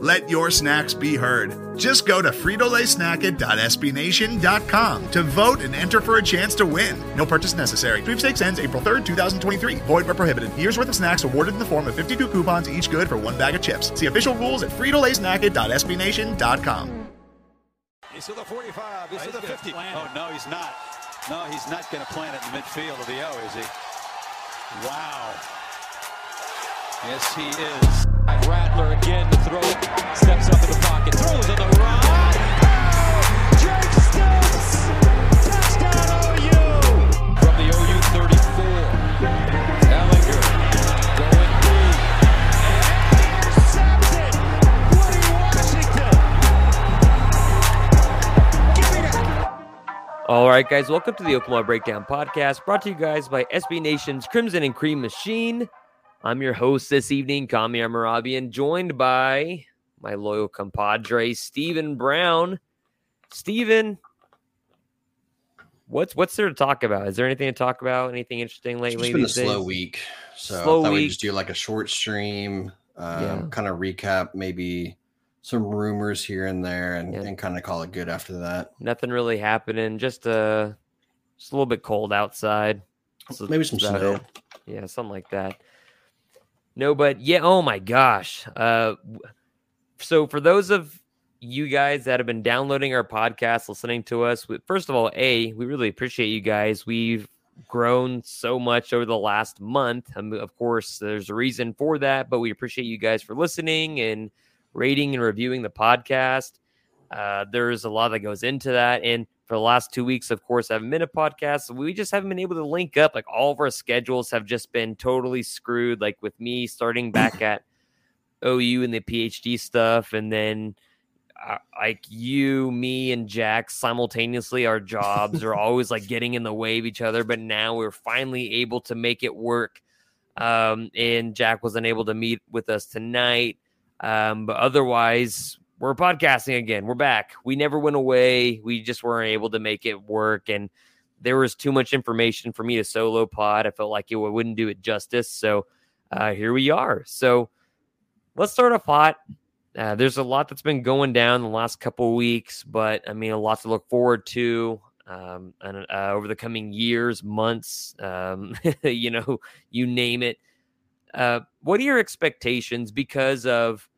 Let your snacks be heard. Just go to fritolaysnacket.sbnation.com to vote and enter for a chance to win. No purchase necessary. Sweepstakes ends April 3rd, 2023. Void where prohibited. Year's worth of snacks awarded in the form of 52 coupons, each good for one bag of chips. See official rules at fritolaysnacket.sbnation.com. He's to the 45. He's to the 50. Oh, no, he's not. No, he's not going to plant it in the midfield of the O, is he? Wow. Yes, he is. Rattler again to throw. Steps up in the pocket. Throws on the run. Jake Stokes. Touchdown OU. From the OU 34. Ehlinger going deep. Intercepted. Woody Washington. Give me that. All right, guys, welcome to the Oklahoma Breakdown Podcast, brought to you guys by SB Nation's Crimson and Cream Machine. I'm your host this evening, Kamiar Mehrabian, joined by my loyal compadre, Stephen Brown. Stephen, what's what's there to talk about? Is there anything to talk about? Anything interesting It's lately? just been a these slow week, so Slow I thought week. we'd just do like a short stream, um, Yeah. kind of recap maybe some rumors here and there, and, Yeah. and kind of call it good after that. Nothing really happening. Just uh, just a little bit cold outside. So Maybe some snow. it. Yeah, something like that. No, but yeah, oh my gosh. Uh so for those of you guys that have been downloading our podcast, listening to us, we- first of all, A, we really appreciate you guys. We've grown so much over the last month. Of course, there's a reason for that, but we appreciate you guys for listening and rating and reviewing the podcast. Uh, there's a lot that goes into that. And for the last two weeks, of course, haven't been a podcast. We just haven't been able to link up. Like all of our schedules have just been totally screwed. Like with me starting back at OU and the PhD stuff, and then uh, like you, me, and Jack simultaneously, our jobs are always like getting in the way of each other. But now we're finally able to make it work. Um, and Jack wasn't able to meet with us tonight. Um, but otherwise, we're podcasting again. We're back. We never went away. We just weren't able to make it work. And there was too much information for me to solo pod. I felt like it wouldn't do it justice. So uh, here we are. So let's start off hot. Uh, there's a lot that's been going down the last couple weeks, but I mean, a lot to look forward to um, and, uh, over the coming years, months, um, you know, you name it. Uh, what are your expectations because of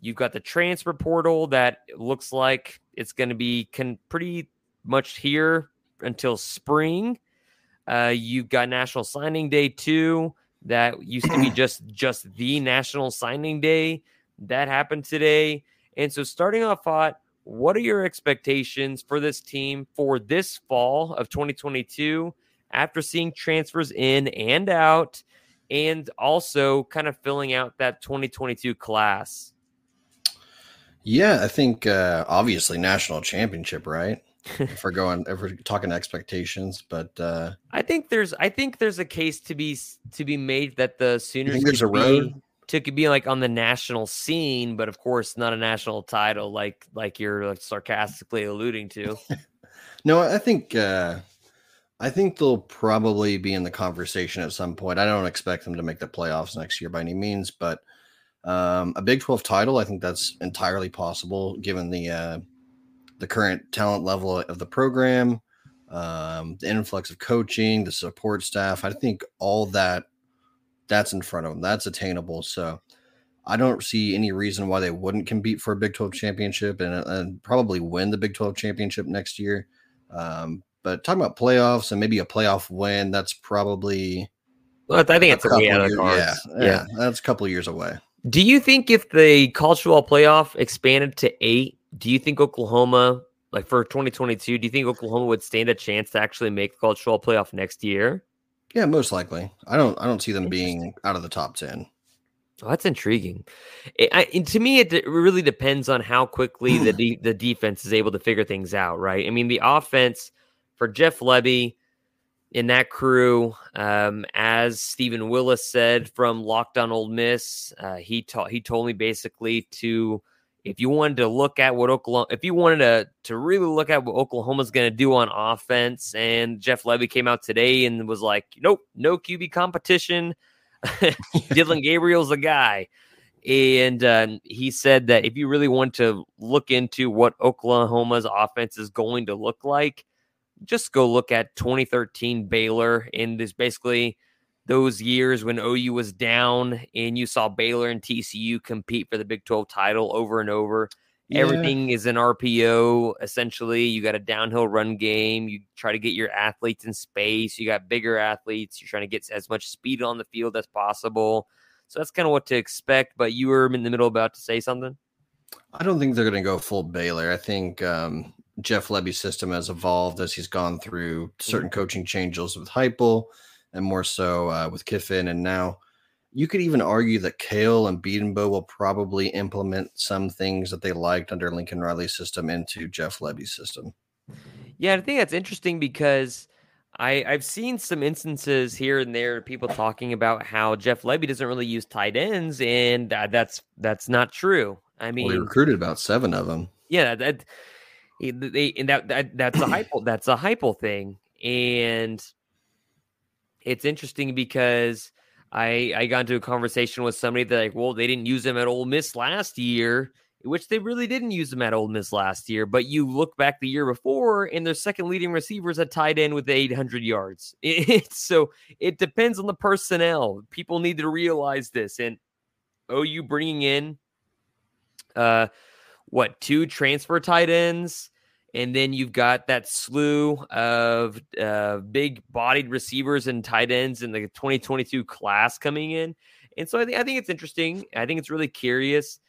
you've got the transfer portal that looks like it's going to be can pretty much here until spring. Uh, you've got National Signing Day too. That used to be just just the National Signing Day. That happened today, and so starting off hot. What are your expectations for this team for this fall of 2022 after seeing transfers in and out, and also kind of filling out that 2022 class? Yeah, I think uh, obviously national championship, right? if we're going, if we're talking expectations, but uh, I think there's I think there's a case to be to be made that the Sooners think there's could a road? be to could be like on the national scene, but of course not a national title like like you're like sarcastically alluding to. no, I think uh, I think they'll probably be in the conversation at some point. I don't expect them to make the playoffs next year by any means, but um, a Big Twelve title, I think that's entirely possible given the uh, the current talent level of the program, um, the influx of coaching, the support staff. I think all that that's in front of them. That's attainable. So I don't see any reason why they wouldn't compete for a Big 12 championship and, and probably win the Big 12 championship next year. Um, but talking about playoffs and maybe a playoff win, that's probably Well, I think it's a way couple out of the year- cards. yeah, yeah, that's a couple years away. Do you think if the college football playoff expanded to eight, do you think Oklahoma, like for 2022, do you think Oklahoma would stand a chance to actually make the college football playoff next year? Yeah, most likely. I don't I don't see them being out of the top 10. Oh, that's intriguing. It, I, to me, it really depends on how quickly the de- the defense is able to figure things out. Right? I mean, the offense for Jeff Lebby in that crew, um, as Stephen Willis said from Locked On Ole Miss, uh, he taught he told me basically to if you wanted to look at what Oklahoma, if you wanted to to really look at what Oklahoma's going to do on offense, and Jeff Lebby came out today and was like, nope, no QB competition. Dillon Gabriel's the guy. And uh, he said that if you really want to look into what Oklahoma's offense is going to look like, just go look at 2013 Baylor. in this basically those years when OU was down and you saw Baylor and TCU compete for the Big 12 title over and over. Yeah. Everything is an RPO essentially. You got a downhill run game. You try to get your athletes in space. You got bigger athletes. You're trying to get as much speed on the field as possible. So that's kind of what to expect. But you were in the middle about to say something. I don't think they're going to go full Baylor. I think um, Jeff Lebby's system has evolved as he's gone through certain coaching changes with Heupel and more so uh, with Kiffin, and now you could even argue that Cale and Bedenbaugh will probably implement some things that they liked under Lincoln Riley's system into Jeff Lebby's system. Yeah, I think that's interesting because I, I've seen some instances here and there, people talking about how Jeff Lebby doesn't really use tight ends, and uh, that's that's not true. I mean, well, he recruited about seven of them. Yeah, that they and that, that that's a hype that's a hype thing, and it's interesting because I I got into a conversation with somebody that like, well, they didn't use him at Ole Miss last year, which they really didn't use him at Ole Miss last year. But you look back the year before, and their second leading receivers a tied in with 800 yards. It's so it depends on the personnel. People need to realize this, and OU bringing in uh what two transfer tight ends and then you've got that slew of uh, big bodied receivers and tight ends in the 2022 class coming in. And so I think I think it's interesting. I think it's really curious.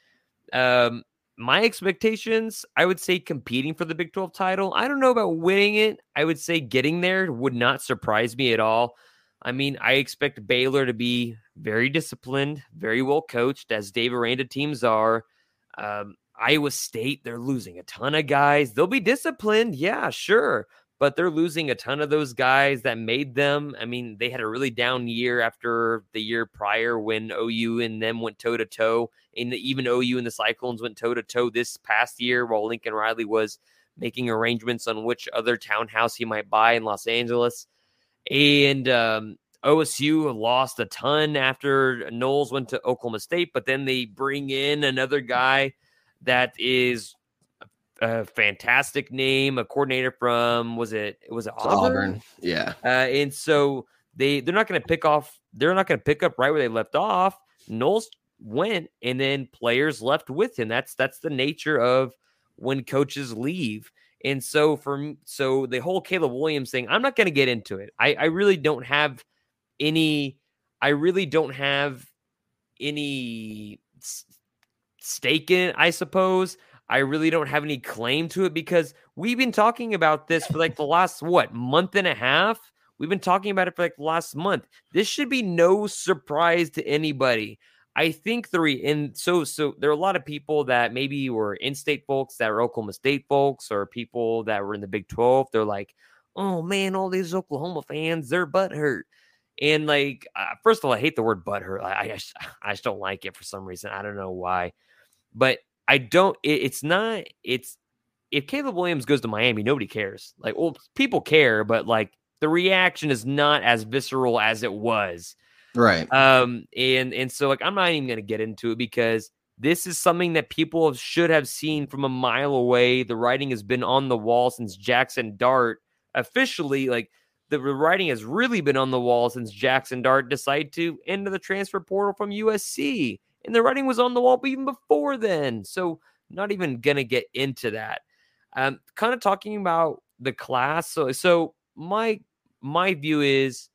Um, my expectations, I would say competing for the Big 12 title. I don't know about winning it. I would say getting there would not surprise me at all. I mean, I expect Baylor to be very disciplined, very well coached, as Dave Aranda teams are. Um, Iowa State, they're losing a ton of guys. They'll be disciplined, yeah, sure, but they're losing a ton of those guys that made them. I mean, they had a really down year after the year prior when OU and them went toe to toe, and even OU and the Cyclones went toe to toe this past year while Lincoln Riley was making arrangements on which other townhouse he might buy in Los Angeles. And um, OSU lost a ton after Knowles went to Oklahoma State, but then they bring in another guy that is a fantastic name, a coordinator from was it was it Auburn? Auburn. Yeah. Uh, and so they they're not going to pick off they're not going to pick up right where they left off. Knowles went and then players left with him. That's that's the nature of when coaches leave. And so from so the whole Caleb Williams thing, I'm not going to get into it. I I really don't have any I really don't have any it, I suppose. I really don't have any claim to it because we've been talking about this for like the last what month and a half. We've been talking about it for like the last month. This should be no surprise to anybody. I think three and so so there are a lot of people that maybe were in-state folks that were Oklahoma State folks or people that were in the Big 12. They're like, oh man, all these Oklahoma fans, they're butthurt. And like, uh, first of all, I hate the word butthurt. I, I, I just don't like it for some reason. I don't know why. But I don't. It, it's not. It's if Caleb Williams goes to Miami, nobody cares. Like, well, people care, but like the reaction is not as visceral as it was. Right. Um. And and so like I'm not even gonna get into it because this is something that people should have seen from a mile away. The writing has been on the wall since Jackson Dart officially like the writing has really been on the wall since Jackson Dart decided to enter the transfer portal from USC and the writing was on the wall even before then. So not even gonna get into that. Um, kind of talking about the class. So so my my view is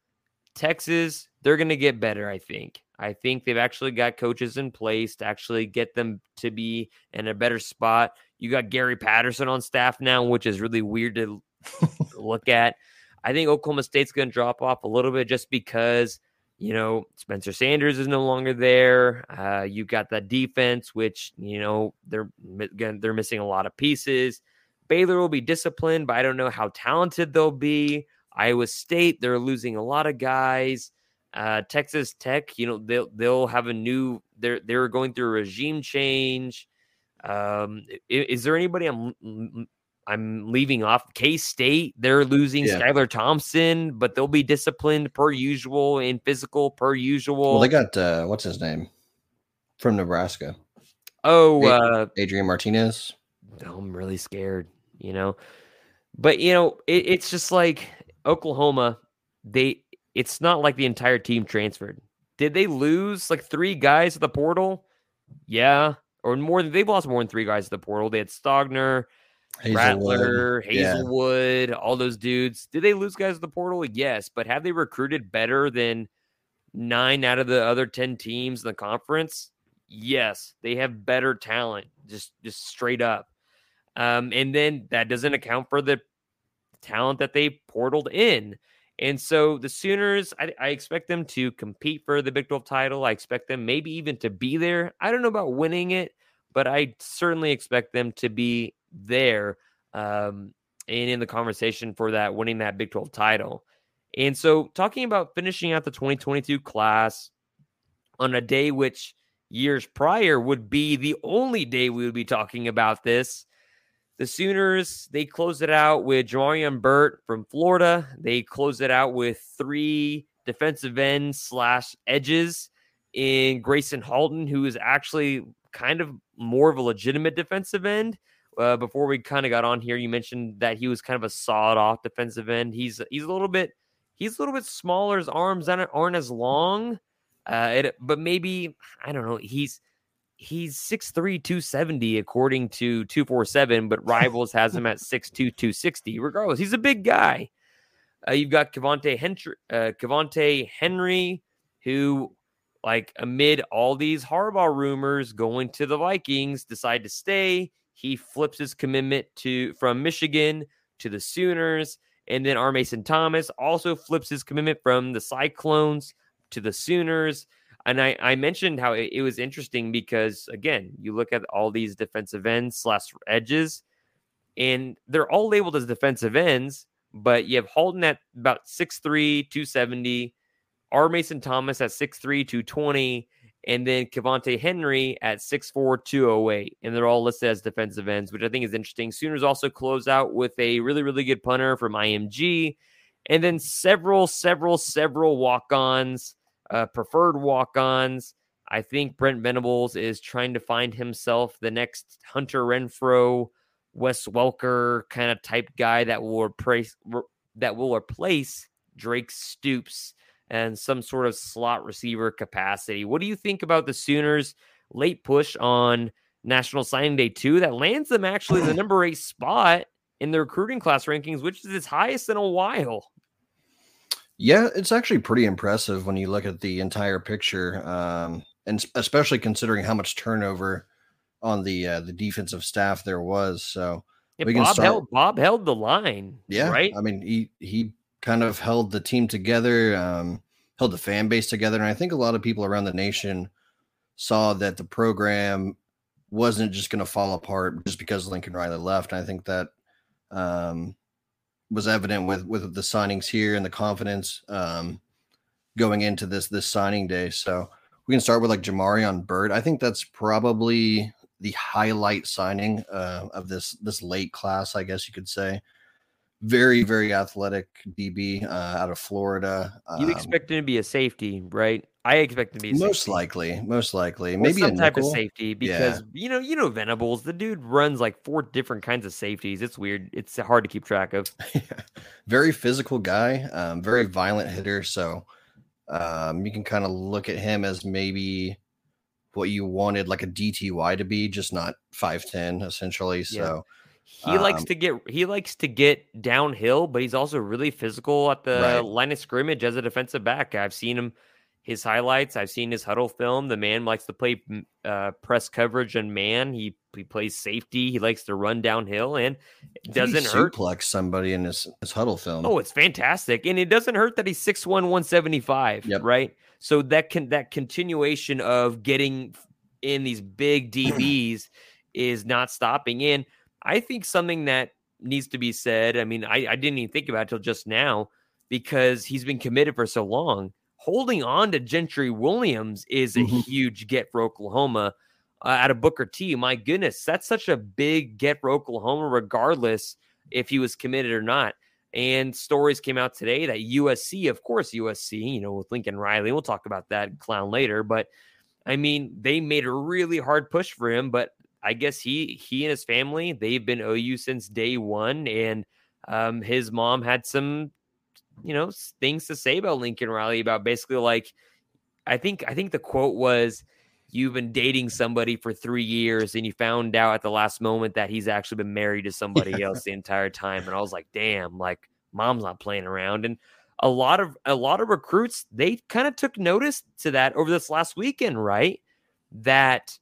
Texas, they're gonna get better, I think. I think they've actually got coaches in place to actually get them to be in a better spot. You got Gary Patterson on staff now, which is really weird to look at. I think Oklahoma State's going to drop off a little bit just because you know, Spencer Sanders is no longer there. Uh, you got that defense, which you know they're they're missing a lot of pieces. Baylor will be disciplined, but I don't know how talented they'll be. Iowa State, they're losing a lot of guys. Uh, Texas Tech, you know, they'll they'll have a new. They're they're going through a regime change. Um, is, is there anybody I'm I'm leaving off K State. They're losing yeah. Skylar Thompson, but they'll be disciplined per usual and physical per usual. Well, they got uh, what's his name from Nebraska. Oh, uh, Adrian Martinez. I'm really scared, you know. But you know, it, it's just like Oklahoma. They, it's not like the entire team transferred. Did they lose like three guys at the portal? Yeah, or more. Than they've lost more than three guys at the portal. They had Stogner. Rattler, Hazelwood, yeah. all those dudes. Did they lose guys at the portal? Yes, but have they recruited better than nine out of the other 10 teams in the conference? Yes, they have better talent, just just straight up. Um, and then that doesn't account for the talent that they portaled in. And so the Sooners, I, I, expect them to compete for the Big 12 title. I expect them maybe even to be there. I don't know about winning it, but I certainly expect them to be there um, and in the conversation for that winning that Big 12 title. And so, talking about finishing out the 2022 class on a day which years prior would be the only day we would be talking about this. The Sooners, they closed it out with Jamarian Burt from Florida. They closed it out with three defensive ends slash edges in Gracen Halton, who is actually kind of more of a legitimate defensive end uh, before we kind of got on here, you mentioned that he was kind of a sawed off defensive end. He's he's a little bit he's a little bit smaller. His arms aren't, aren't as long, uh, it, but maybe I don't know. He's he's 6'3", 270 according to two four seven, but Rivals has him at 6'2", 260. Regardless, he's a big guy. Uh, you've got Cavante Henry, uh, Cavante Henry, who like amid all these Harbaugh rumors going to the Vikings, decide to stay. He flips his commitment to from Michigan to the Sooners. And then R. Mason Thomas also flips his commitment from the Cyclones to the Sooners. And I, I mentioned how it, it was interesting because, again, you look at all these defensive ends slash edges, and they're all labeled as defensive ends, but you have Halton at about 6'3, 270, R. Mason Thomas at 6'3, 220, and then Cavante Henry at 6'4, 208. And they're all listed as defensive ends, which I think is interesting. Sooners also close out with a really, really good punter from IMG. And then several, several, several walk ons, uh, preferred walk ons. I think Brent Venables is trying to find himself the next Hunter Renfrow, Wes Welker kind of type guy that will replace that will replace Drake Stoops and some sort of slot receiver capacity. What do you think about the Sooners' late push on National Signing Day 2 that lands them actually the number eight spot in the recruiting class rankings, which is its highest in a while? Yeah, it's actually pretty impressive when you look at the entire picture, um, and especially considering how much turnover on the uh, the defensive staff there was. So yeah, Bob start... held Bob held the line. Yeah, right. I mean, he he kind of held the team together, um, held the fan base together. And I think a lot of people around the nation saw that the program wasn't just going to fall apart just because Lincoln Riley left. And I think that um, was evident with with the signings here and the confidence um, going into this this signing day. So we can start with like Jamarian Burt. I think that's probably the highlight signing uh, of this this late class, I guess you could say very very athletic DB uh, out of Florida. You um, expect him to be a safety, right? I expect him to be most safety. likely, most likely, maybe some type nickel. of safety because yeah. you know you know Venables, the dude runs like four different kinds of safeties. It's weird. It's hard to keep track of. very physical guy, um, very violent hitter. So um, you can kind of look at him as maybe what you wanted like a DTY to be, just not five ten essentially. So. He um, likes to get he likes to get downhill, but he's also really physical at the right. line of scrimmage as a defensive back. I've seen him his highlights. I've seen his Hudl film. The man likes to play uh, press coverage and man. He he plays safety. He likes to run downhill and it doesn't hurt. Suplex somebody in his, his Hudl film. Oh, it's fantastic, and it doesn't hurt that he's 6'1", 175, Yep. Right. So that can that continuation of getting in these big DBs is not stopping. And I think something that needs to be said. I mean, I, I didn't even think about it till just now because he's been committed for so long holding on to Gentry Williams is a Mhm. huge get for Oklahoma. Uh, out of Booker T, my goodness, that's such a big get for Oklahoma, regardless if he was committed or not. And stories came out today that USC, of course, USC, you know, with Lincoln Riley, we'll talk about that clown later. But I mean, they made a really hard push for him. But I guess he he and his family, they've been OU since day one, and um, his mom had some you know things to say about Lincoln Riley about basically like I think I think the quote was you've been dating somebody for 3 years and you found out at the last moment that he's actually been married to somebody else the entire time. And I was like damn like mom's not playing around. And a lot of a lot of recruits they kind of took notice to that over this last weekend right? That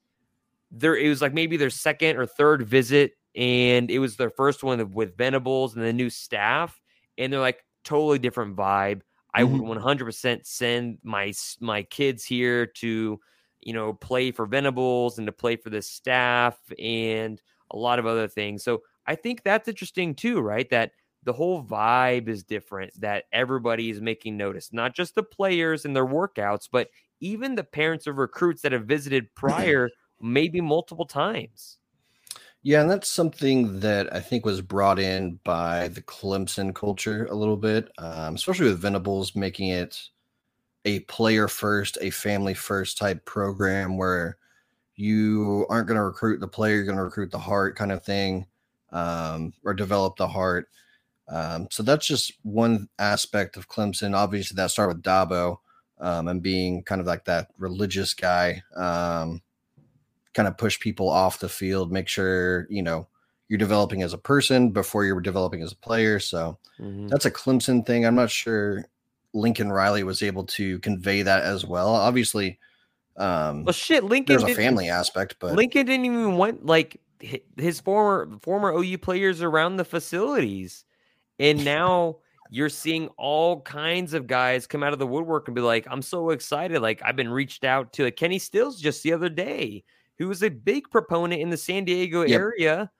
there it was like maybe their second or third visit and it was their first one with Venables and the new staff and they're like totally different vibe. I would mm-hmm. 100% send my my kids here to you know play for Venables and to play for the staff and a lot of other things. So I think that's interesting too, right? That the whole vibe is different. That everybody is making notice, not just the players and their workouts, but even the parents of recruits that have visited prior, maybe multiple times. Yeah, and that's something that I think was brought in by the Clemson culture a little bit, um, especially with Venables making it a player first, a family first type program where you aren't going to recruit the player, you're going to recruit the heart kind of thing, um, or develop the heart. Um, so that's just one aspect of Clemson. Obviously, that started with Dabo um, and being kind of like that religious guy. Um, kind of push people off the field, make sure, you know, you're developing as a person before you're developing as a player. So Mhm. that's a Clemson thing. I'm not sure Lincoln Riley was able to convey that as well. Obviously, um, Well, shit, Lincoln. there's a family aspect, but Lincoln didn't even want like his former former OU players around the facilities, and now you're seeing all kinds of guys come out of the woodwork and be like, "I'm so excited!" Like I've been reached out to. Like Kenny Stills just the other day, who was a big proponent in the San Diego Yep. area.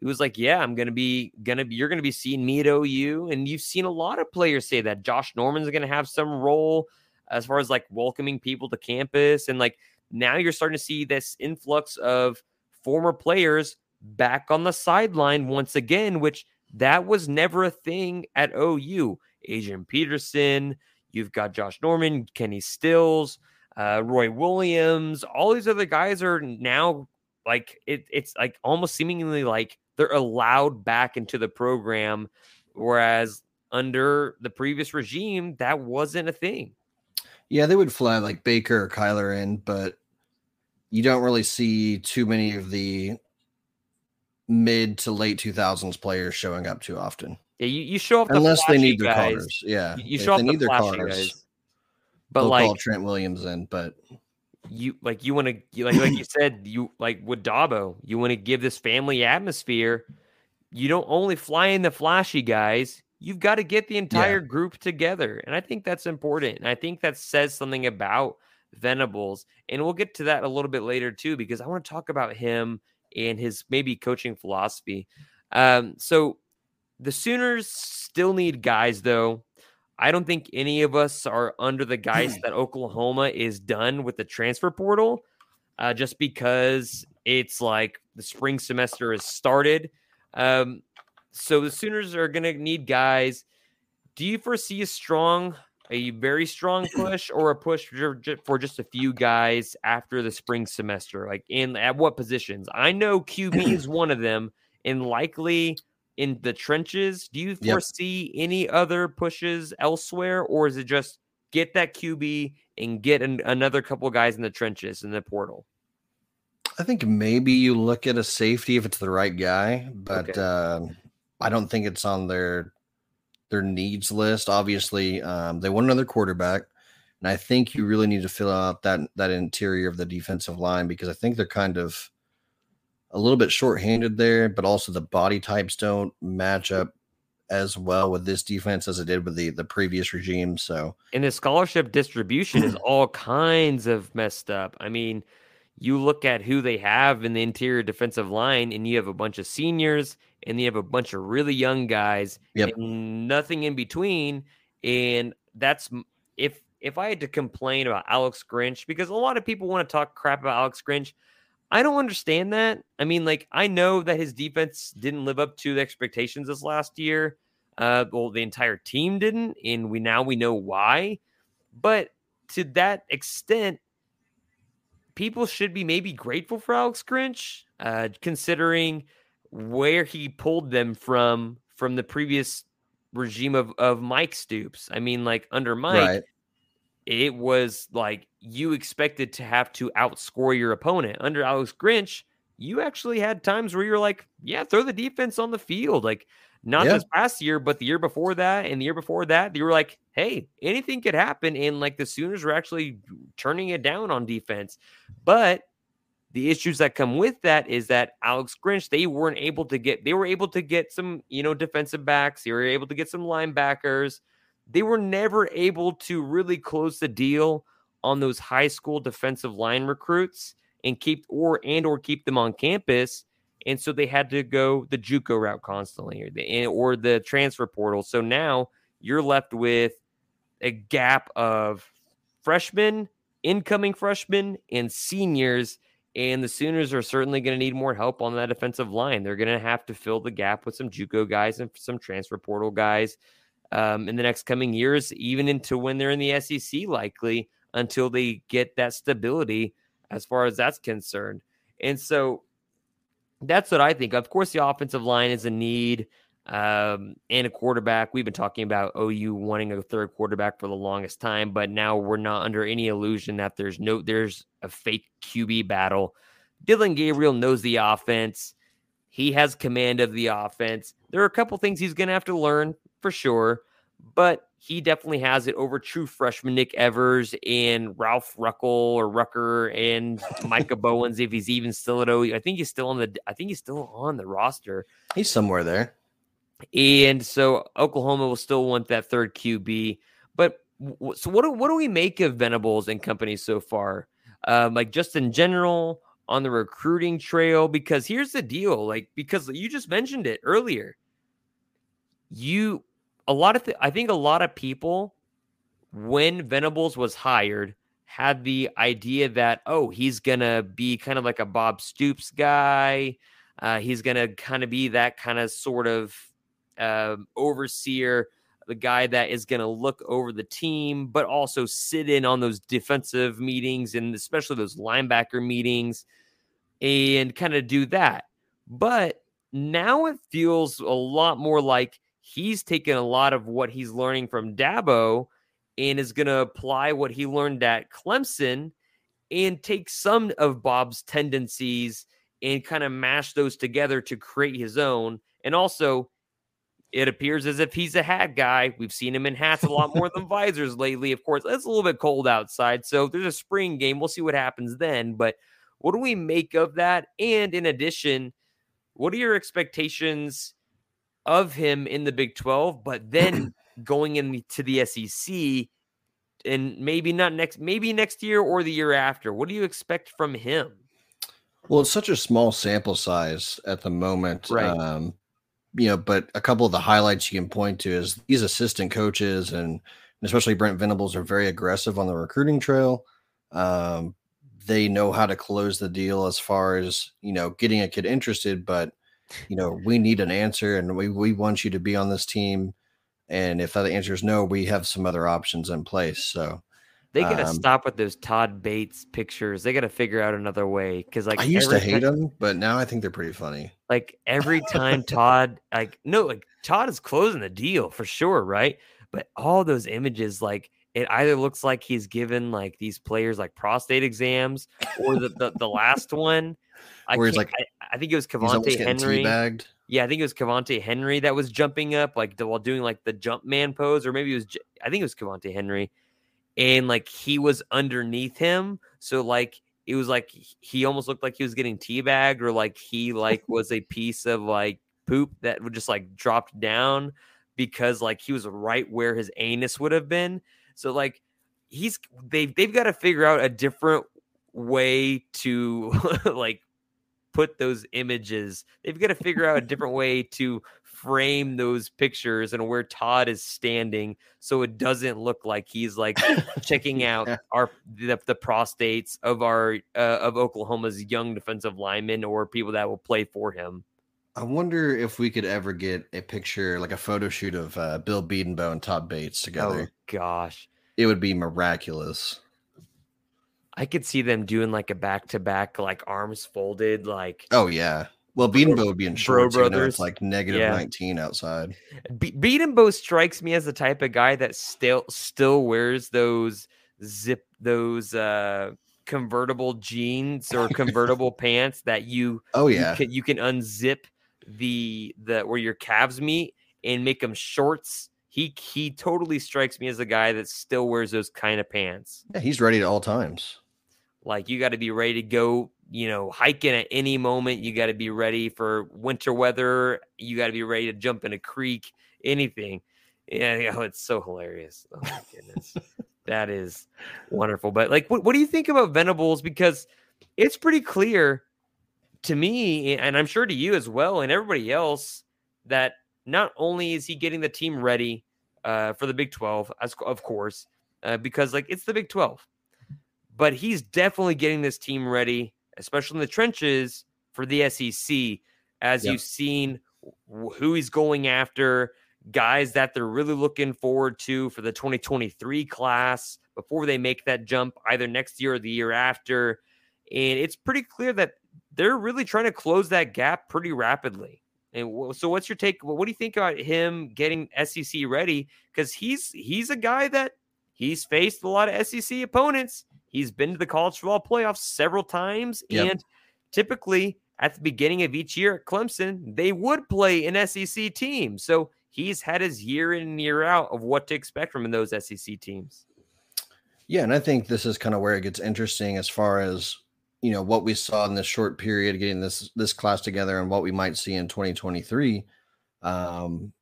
He was like, "Yeah, I'm gonna be gonna be. You're gonna be seeing me at OU," and you've seen a lot of players say that. Josh Norman's gonna have some role as far as like welcoming people to campus, and like now you're starting to see this influx of former players back on the sideline once again, which that was never a thing at OU. Adrian Peterson, you've got Josh Norman, Kenny Stills, uh, Roy Williams, all these other guys are now like it, it's like almost seemingly like they're allowed back into the program, whereas under the previous regime, that wasn't a thing. yeah, they would fly like Baker or Kyler in, but you don't really see too many of the mid to late 2000s players showing up too often, Yeah, you, you show off the unless they need their guys. cars. Yeah, You, you if show off they the need their cars. guys. But they'll like call Trent Williams in, but you like you want to like like you said you like with Dabo you want to give this family atmosphere. You don't only fly in the flashy guys. You've got to get the entire group together, and I think that's important. And I think that says something about Venables, and we'll get to that a little bit later too, because I want to talk about him and his maybe coaching philosophy. Um, so the Sooners still need guys, though. I don't think any of us are under the guise that Oklahoma is done with the transfer portal, uh, just because it's like the spring semester has started. Um, so the Sooners are going to need guys. Do you foresee a strong, a very strong push, or a push for, for just a few guys after the spring semester? Like in at what positions? I know QB is one of them, and likely in the trenches. Do you Yep. foresee any other pushes elsewhere, or is it just get that QB and get an, another couple guys in the trenches in the portal? I think maybe you look at a safety if it's the right guy, but Okay. um, I don't think it's on their their needs list. Obviously, um, they want another quarterback. And I think you really need to fill out that that interior of the defensive line because I think they're kind of a little bit short-handed there, but also the body types don't match up as well with this defense as it did with the the previous regime. So and the scholarship distribution is all kinds of messed up. I mean, you look at who they have in the interior defensive line, and you have a bunch of seniors and you have a bunch of really young guys, Yep. and nothing in between. And that's if if I had to complain about Alex Grinch, because a lot of people want to talk crap about Alex Grinch. I don't understand that. I mean, like, I know that his defense didn't live up to the expectations this last year. Uh, well, the entire team didn't, and we now we know why. But to that extent, people should be maybe grateful for Alex Grinch, uh, considering where he pulled them from from the previous regime of of Mike Stoops. I mean, like under Mike, right. It was like you expected to have to outscore your opponent. Under Alex Grinch, you actually had times where you're like, yeah, throw the defense on the field. Like not Yeah. this past year, but the year before that and the year before that, you were like, hey, anything could happen. And like the Sooners were actually turning it down on defense. But the issues that come with that is that Alex Grinch, they weren't able to get, they were able to get some, you know, defensive backs. They were able to get some linebackers. They were never able to really close the deal on those high school defensive line recruits and keep or and or keep them on campus. And so they had to go the JUCO route constantly or the or the transfer portal. So now you're left with a gap of freshmen, incoming freshmen, and seniors. And the Sooners are certainly going to need more help on that defensive line. They're going to have to fill the gap with some JUCO guys and some transfer portal guys um, in the next coming years, even into when they're in the SEC, likely until they get that stability as far as that's concerned. And so that's what I think. Of course, the offensive line is a need um, and a quarterback. We've been talking about OU wanting a third quarterback for the longest time, but now we're not under any illusion that there's no there's a fake QB battle. Dillon Gabriel knows the offense. He has command of the offense. There are a couple things he's going to have to learn for sure, but he definitely has it over true freshman Nick Evers and Ralph Ruckel or Rucker and Micah Bowens if he's even still at OU. I think he's still on the I think he's still on the roster. He's somewhere there. And so Oklahoma will still want that third QB. But so what do, what do we make of Venables and company so far? Um, like just in general on the recruiting trail because here's the deal like because you just mentioned it earlier. You a lot of th- I think a lot of people when Venables was hired had the idea that oh he's gonna be kind of like a Bob Stoops guy. Uh, he's gonna kind of be that kind of sort of um, overseer, the guy that is to look over the team, but also sit in on those defensive meetings and especially those linebacker meetings and kind of do that. But now it feels a lot more like he's taken a lot of what he's learning from Dabo and is going to apply what he learned at Clemson and take some of Bob's tendencies and kind of mash those together to create his own. And also, it appears as if he's a hat guy. We've seen him in hats a lot more than visors lately. Of course, it's a little bit cold outside. So there's a spring game. We'll see what happens then. But what do we make of that? And in addition, what are your expectations of him in the Big 12, but then going into the SEC and maybe not next, maybe next year or the year after? What do you expect from him? Well, it's such a small sample size at the moment. Right. Um, you know, but a couple of the highlights you can point to is these assistant coaches and especially Brent Venables are very aggressive on the recruiting trail. Um, they know how to close the deal as far as, you know, getting a kid interested, but you know, we need an answer and we, we want you to be on this team. And if that answer is no, we have some other options in place. So They gotta Um, stop with those Todd Bates pictures. They gotta figure out another way because, like, I used to hate them, but now I think they're pretty funny. Like every time Todd, like, no, like Todd is closing the deal for sure, right? But all those images, like, it either looks like he's given like these players like prostate exams, or the the, the last one. I Where he's like- I, I think it was Cavante Henry. teabagged. Yeah, I think it was Cavante Henry that was jumping up, like the, while doing like the jump man pose, or maybe it was I think it was Cavante Henry, and like he was underneath him. So like it was like he almost looked like he was getting teabagged or like he like was a piece of like poop that would just like dropped down because like he was right where his anus would have been. So like he's they've they've got to figure out a different way to like put those images. They've got to figure out a different way to frame those pictures and where Todd is standing so it doesn't look like he's like checking out our the, the prostates of our uh, of Oklahoma's young defensive linemen or people that will play for him. I wonder if we could ever get a picture, like a photo shoot of uh, Bill Bedenbaugh and Todd Bates together. Oh gosh, it would be miraculous. I could see them doing like a back to back, like arms folded, like. Oh yeah. Well, Bedenbaugh would be in shorts. Bro brothers. it's like negative yeah. nineteen outside. Be- Bedenbaugh strikes me as the type of guy that still still wears those zip those uh convertible jeans or convertible pants that you. Oh yeah. You can, you can unzip the the where your calves meet and make them shorts. He he totally strikes me as a guy that still wears those kind of pants. Yeah, he's ready at all times. Like you got to be ready to go, you know, hiking at any moment. You got to be ready for winter weather. You got to be ready to jump in a creek, anything. Yeah, you know, it's so hilarious. Oh my goodness. that is wonderful. But like what, what do you think about Venables? Because it's pretty clear to me, and I'm sure to you as well, and everybody else, that not only is he getting the team ready uh, for the Big 12, as of course, uh, because like it's the Big 12 but he's definitely getting this team ready, especially in the trenches for the SEC. As yep. you've seen who he's going after, guys that they're really looking forward to for the 2023 class before they make that jump either next year or the year after. And it's pretty clear that they're really trying to close that gap pretty rapidly. And so, what's your take? What do you think about him getting SEC ready? Because he's he's a guy that he's faced a lot of SEC opponents. He's been to the college football playoffs several times. Yep. And typically at the beginning of each year at Clemson, they would play an SEC team. So he's had his year in and year out of what to expect from those SEC teams. Yeah, and I think this is kind of where it gets interesting as far as you know what we saw in this short period getting this this class together and what we might see in 2023. Um,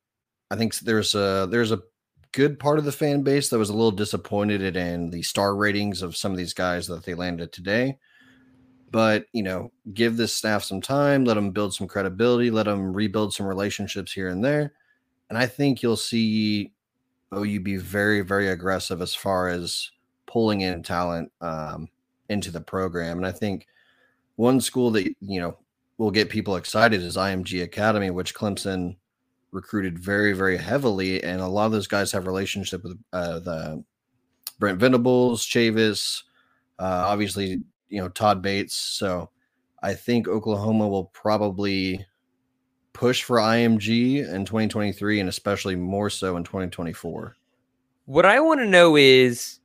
I think there's a there's a good part of the fan base that was a little disappointed in the star ratings of some of these guys that they landed today. But, you know, give this staff some time, let them build some credibility, let them rebuild some relationships here and there. And I think you'll see OU be very, very aggressive as far as pulling in talent um, into the program. And I think one school that, you know, will get people excited is IMG Academy, which Clemson recruited very, very heavily, and a lot of those guys have relationship with uh, the Brent Venables, Chavis, uh, obviously, you know Todd Bates. So I think Oklahoma will probably push for IMG in 2023, and especially more so in 2024. What I want to know is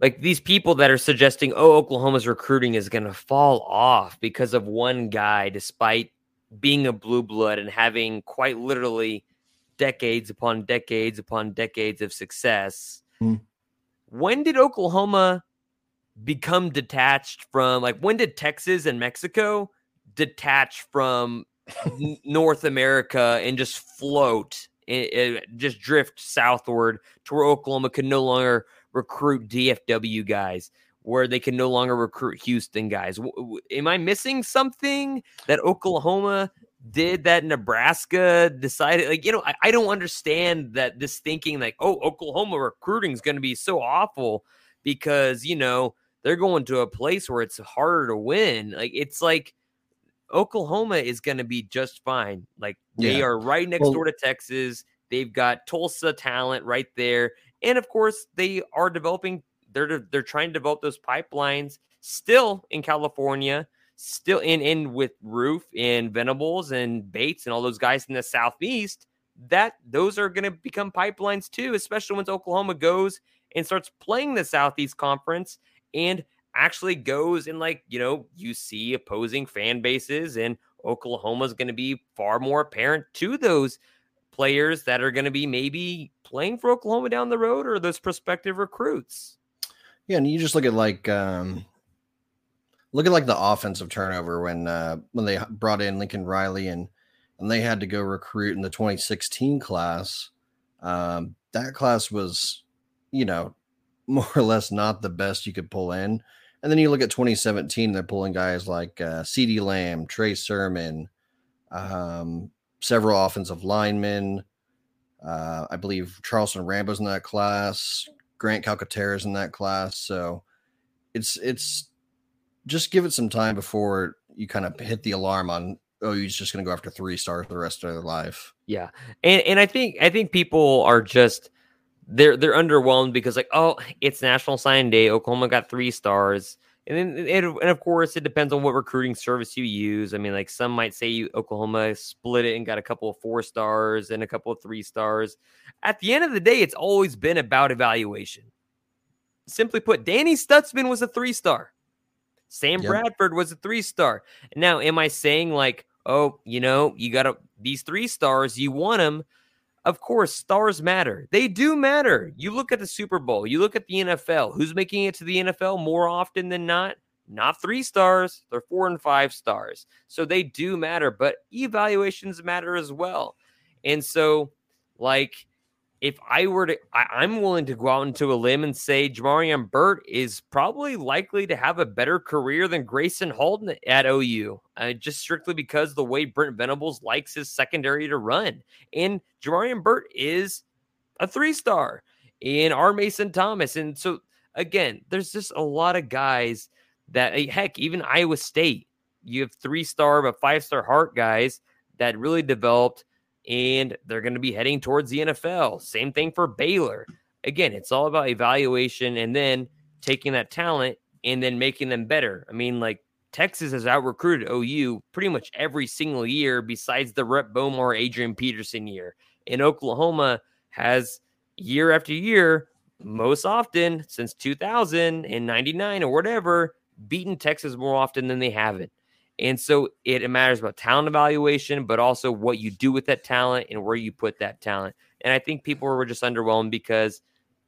like these people that are suggesting, oh, Oklahoma's recruiting is going to fall off because of one guy, despite being a blue blood and having quite literally decades upon decades upon decades of success. Mm. When did Oklahoma become detached from like when did Texas and Mexico detach from North America and just float and, and just drift southward to where Oklahoma could no longer recruit DFW guys? where they can no longer recruit Houston guys. Am I missing something that Oklahoma did that Nebraska decided like you know I, I don't understand that this thinking like oh Oklahoma recruiting is going to be so awful because you know they're going to a place where it's harder to win. Like it's like Oklahoma is going to be just fine. Like they yeah. are right next well, door to Texas. They've got Tulsa talent right there. And of course they are developing they're they're trying to develop those pipelines still in California still in in with Roof and Venables and Bates and all those guys in the southeast, that those are going to become pipelines too, especially once Oklahoma goes and starts playing the Southeast Conference and actually goes and like you know you see opposing fan bases and Oklahoma's going to be far more apparent to those players that are going to be maybe playing for Oklahoma down the road or those prospective recruits. Yeah, and you just look at like um look at like the offensive turnover when uh when they brought in Lincoln Riley and and they had to go recruit in the 2016 class. Um that class was, you know, more or less not the best you could pull in. And then you look at 2017, they're pulling guys like uh, CeeDee Lamb, Trey Sermon, um, several offensive linemen. Uh, I believe Charleston Rambo's in that class. Grant Calcaterra's in that class. So it's it's just give it some time before you kind of hit the alarm on oh you're just going to go after three stars for the rest of their life. Yeah, and and I think I think people are just they're they're underwhelmed because like oh it's National Sign Day, Oklahoma got three stars. And then, it, and of course, it depends on what recruiting service you use. I mean, like some might say you, Oklahoma split it and got a couple of four stars and a couple of three stars. At the end of the day, it's always been about evaluation. Simply put, Danny Stutsman was a three star. Sam yep. Bradford was a three star. Now, am I saying like, oh, you know, you got to these three stars, you want them? Of course, stars matter. They do matter. You look at the Super Bowl, you look at the NFL. Who's making it to the NFL more often than not? Not three stars, they're four and five stars. So they do matter, but evaluations matter as well. And so, like, if I were to, I, am willing to go out into a limb and say Jamarian Burt is probably likely to have a better career than Gracen Halton at OU, uh, just strictly because the way Brent Venables likes his secondary to run. And Jamarian Burt is a three star in R. Mason Thomas. And so, again, there's just a lot of guys that, heck, even Iowa State, you have three star, but five star heart guys that really developed and they're going to be heading towards the NFL. Same thing for Baylor. Again, it's all about evaluation and then taking that talent and then making them better. I mean, like Texas has out recruited OU pretty much every single year besides the Rhett Bomar, Adrian Peterson year. And Oklahoma has year after year, most often since 2000 and 99 or whatever, beaten Texas more often than they haven't. And so it, matters about talent evaluation, but also what you do with that talent and where you put that talent. And I think people were just underwhelmed because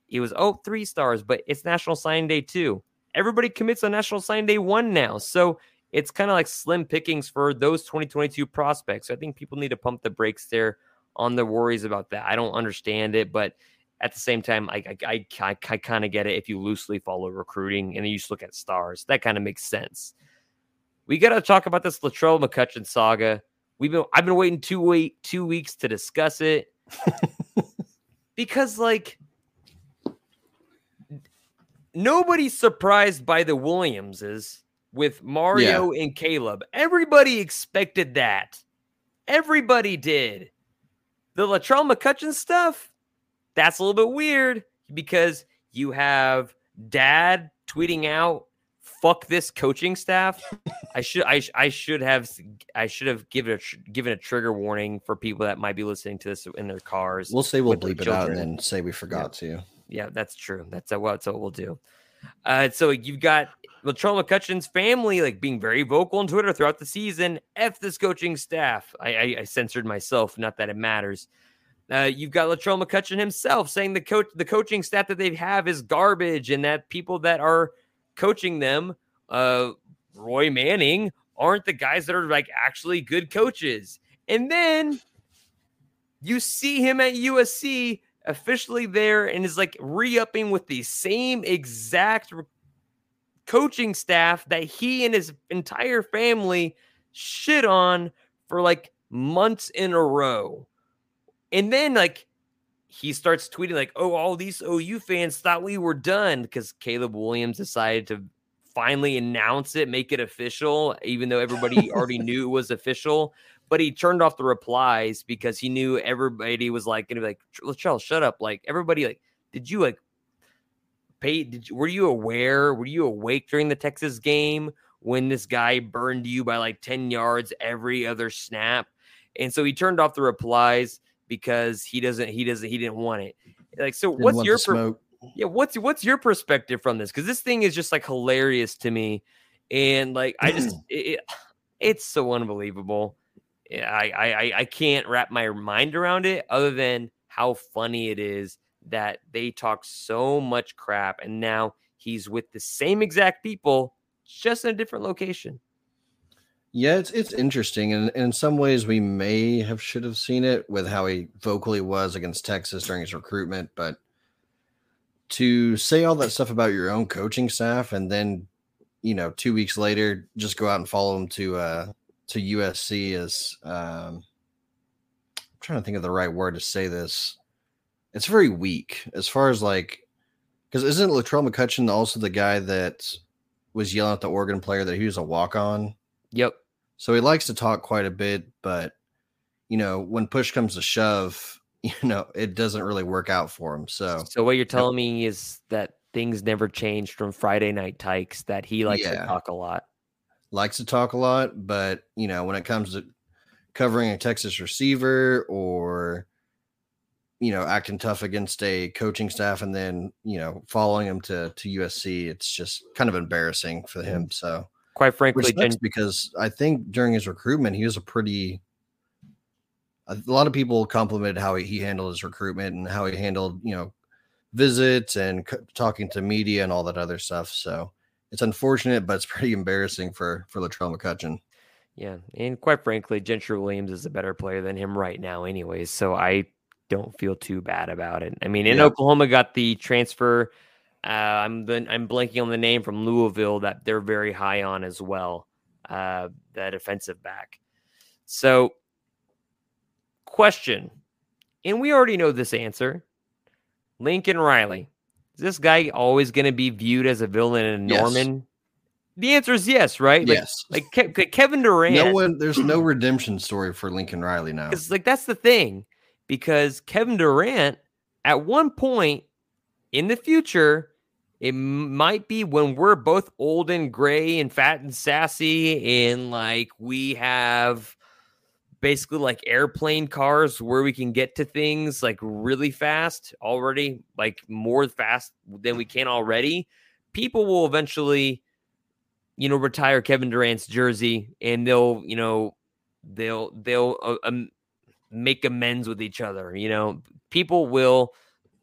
it was, oh, three stars, but it's National Signing Day too. Everybody commits on National Signing Day one now. So it's kind of like slim pickings for those 2022 prospects. So I think people need to pump the brakes there on the worries about that. I don't understand it, but at the same time, I, I, I, I kind of get it if you loosely follow recruiting and you just look at stars. That kind of makes sense we got to talk about this Latrell McCutcheon saga. We've been I've been waiting two wait two weeks to discuss it because like nobody's surprised by the Williamses with Mario yeah. and Caleb. Everybody expected that. Everybody did. The Latrell McCutcheon stuff, that's a little bit weird because you have dad tweeting out fuck this coaching staff. I should I, I should have I should have given a given a trigger warning for people that might be listening to this in their cars. We'll say we'll bleep it out and then say we forgot yeah. to. Yeah, that's true. That's what that's what we'll do. Uh, so you've got Latrell McCutcheon's family like being very vocal on Twitter throughout the season. F this coaching staff. I, I, I censored myself. Not that it matters. Uh, you've got Latrell McCutcheon himself saying the coach the coaching staff that they have is garbage and that people that are coaching them, uh, Roy Manning, aren't the guys that are like actually good coaches. And then you see him at USC officially there and is like re upping with the same exact coaching staff that he and his entire family shit on for like months in a row. And then, like, he starts tweeting like, "Oh, all these OU fans thought we were done because Caleb Williams decided to finally announce it, make it official, even though everybody already knew it was official." But he turned off the replies because he knew everybody was like going to be like, "Latrell, shut up!" Like everybody, like, did you like pay? Did you, were you aware? Were you awake during the Texas game when this guy burned you by like ten yards every other snap? And so he turned off the replies because he doesn't he doesn't he didn't want it. Like so didn't what's your per- yeah, what's what's your perspective from this? Because this thing is just like hilarious to me. And like I just it, it's so unbelievable. I, I I can't wrap my mind around it other than how funny it is that they talk so much crap and now he's with the same exact people, just in a different location. Yeah, it's it's interesting, and, in some ways we may have should have seen it with how he vocally was against Texas during his recruitment, but to say all that stuff about your own coaching staff and then you know two weeks later just go out and follow them to uh to USC is um I'm trying to think of the right word to say this. It's very weak as far as like because isn't Latrell McCutcheon also the guy that was yelling at the Oregon player that he was a walk on? Yep. So he likes to talk quite a bit, but you know, when push comes to shove, you know, it doesn't really work out for him. So So what you're telling me is that things never changed from Friday night tykes that he likes Yeah. to talk a lot. likes to talk a lot, but you know, when it comes to covering a Texas receiver or you know, acting tough against a coaching staff and then, you know, following him to to USC, it's just kind of embarrassing for him. Mm-hmm. So Quite frankly, Jen, because I think during his recruitment, he was a pretty. A lot of people complimented how he, he handled his recruitment and how he handled, you know, visits and c- talking to media and all that other stuff. So it's unfortunate, but it's pretty embarrassing for for Latrell McCutcheon. yeah, and quite frankly, Gentry Williams is a better player than him right now, anyways. So I don't feel too bad about it. I mean, in Yeah. Oklahoma, got the transfer. Uh, I'm the, I'm blanking on the name from Louisville that they're very high on as well. Uh, that defensive back. So, question, and we already know this answer. Lincoln Riley, is this guy always going to be viewed as a villain in Yes. Norman? The answer is yes, right? Like, yes, like Ke- Ke- Kevin Durant. no one. There's no redemption story for Lincoln Riley now. It's like that's the thing, because Kevin Durant at one point in the future, it might be when we're both old and gray and fat and sassy, and like we have basically like airplane cars where we can get to things like really fast already, like more fast than we can already. People will eventually, you know, retire Kevin Durant's jersey, and they'll, you know, they'll they'll uh, um, make amends with each other. You know, people will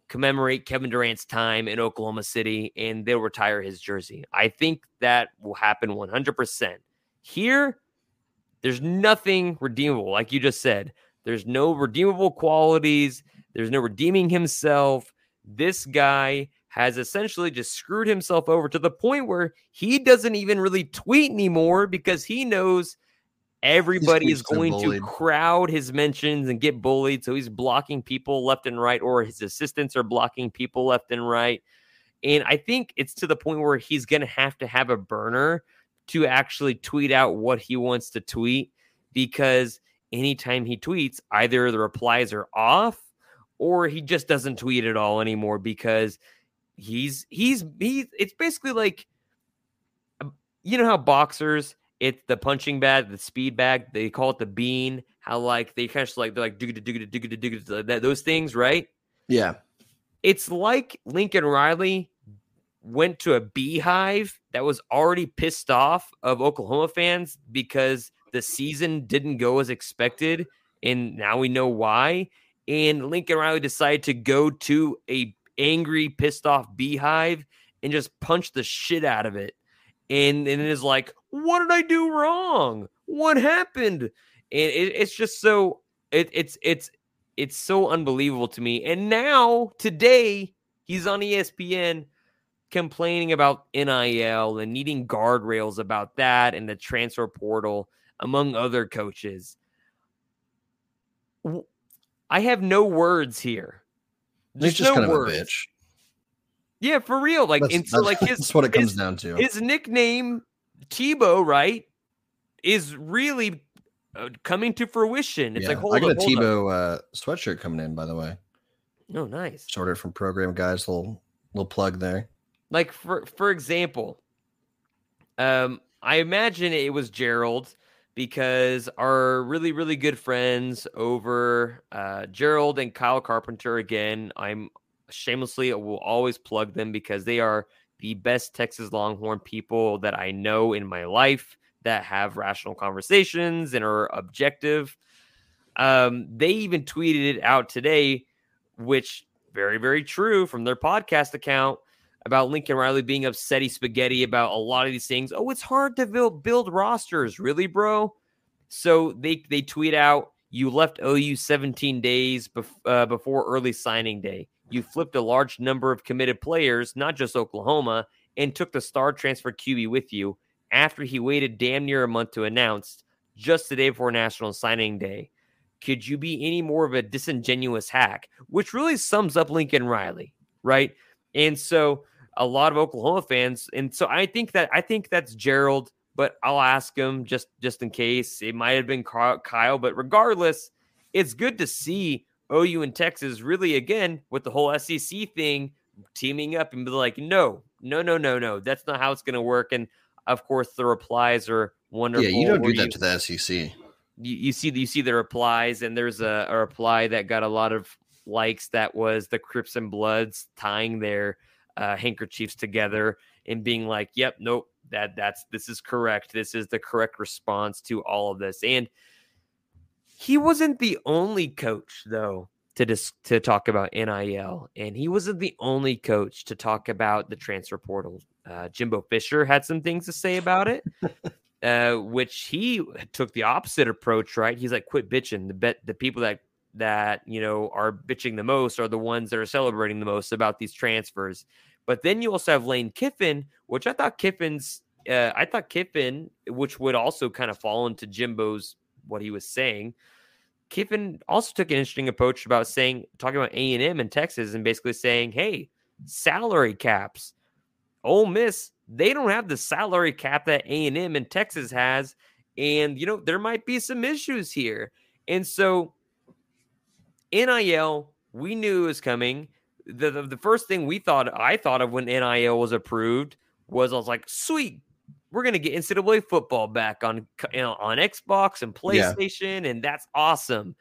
commemorate Kevin Durant's time in Oklahoma City and they'll retire his jersey. I think that will happen 100%. Here, there's nothing redeemable. Like you just said, there's no redeemable qualities, there's no redeeming himself. This guy has essentially just screwed himself over to the point where he doesn't even really tweet anymore because he knows everybody is going to crowd his mentions and get bullied. So he's blocking people left and right, or his assistants are blocking people left and right. And I think it's to the point where he's going to have to have a burner to actually tweet out what he wants to tweet because anytime he tweets, either the replies are off or he just doesn't tweet at all anymore because he's he's he's it's basically like um, you know how boxers it's the punching bag, the speed bag, they call it the bean, how like they kind of like they're like digga digga digga digga digga that those things, right? Yeah, It's like Lincoln Riley went to a beehive that was already pissed off of Oklahoma fans because the season didn't go as expected. And now we know why. And Lincoln Riley decided to go to a angry, pissed off beehive and just punch the shit out of it. And, and it is like, what did I do wrong? What happened? And it, it's just so it, it's it's it's so unbelievable to me. And now today he's on ESPN complaining about NIL and needing guardrails about that and the transfer portal, among other coaches. I have no words here. he's just no kind of words. a bitch. Yeah, for real. Like, That's, and so like his that's what it comes his, down to. his nickname Tebow, right, is really uh, coming to fruition. It's Yeah, like hold I got up, a. Tebow uh, sweatshirt coming in, by the way. Oh, nice. Ordered from Program Guys. Little little plug there. like for for example um i imagine it was gerald because our really really good friends over uh gerald and kyle carpenter again i'm shamelessly I will always plug them because they are the best texas longhorn people that i know in my life that have rational conversations and are objective um they even tweeted it out today which very very true from their podcast account about Lincoln Riley being upsetty spaghetti about a lot of these things. Oh, it's hard to build build rosters, really, bro. So they they tweet out, you left OU 17 days bef- uh, before early signing day. You flipped a large number of committed players, not just Oklahoma, and took the star transfer QB with you after he waited damn near a month to announce just the day before National Signing Day. Could you be any more of a disingenuous hack? Which really sums up Lincoln Riley, right? And so a lot of Oklahoma fans, and so I think that I think that's Gerald, but I'll ask him just just in case it might have been Kyle. But regardless, it's good to see OU and Texas really again with the whole SEC thing teaming up and be like, no, no, no, no, no, that's not how it's going to work. And of course, the replies are wonderful. Yeah, you don't do that you, to the SEC you, you see you see the replies, and there's a, a reply that got a lot of likes that was the Crips and Bloods tying their uh, handkerchiefs together and being like, "Yep, nope, that that's this is correct. This is the correct response to all of this." And he wasn't the only coach though to dis- to talk about NIL, and he wasn't the only coach to talk about the transfer portal. Uh, Jimbo Fisher had some things to say about it. uh, which he took the opposite approach. Right, he's like, "Quit bitching." The bet the people that that you know are bitching the most are the ones that are celebrating the most about these transfers. But then you also have Lane Kiffin, which I thought Kiffin's. Uh, I thought Kiffin, which would also kind of fall into Jimbo's what he was saying. Kiffin also took an interesting approach about saying, talking about A and M in Texas, and basically saying, "Hey, salary caps. Ole Miss they don't have the salary cap that A&M and Texas has and you know there might be some issues here. And so NIL we knew was coming. The, the, the first thing we thought I thought of when NIL was approved was I was like, "Sweet, we're gonna get NCAA football back on you know, on Xbox and PlayStation, yeah. and that's awesome."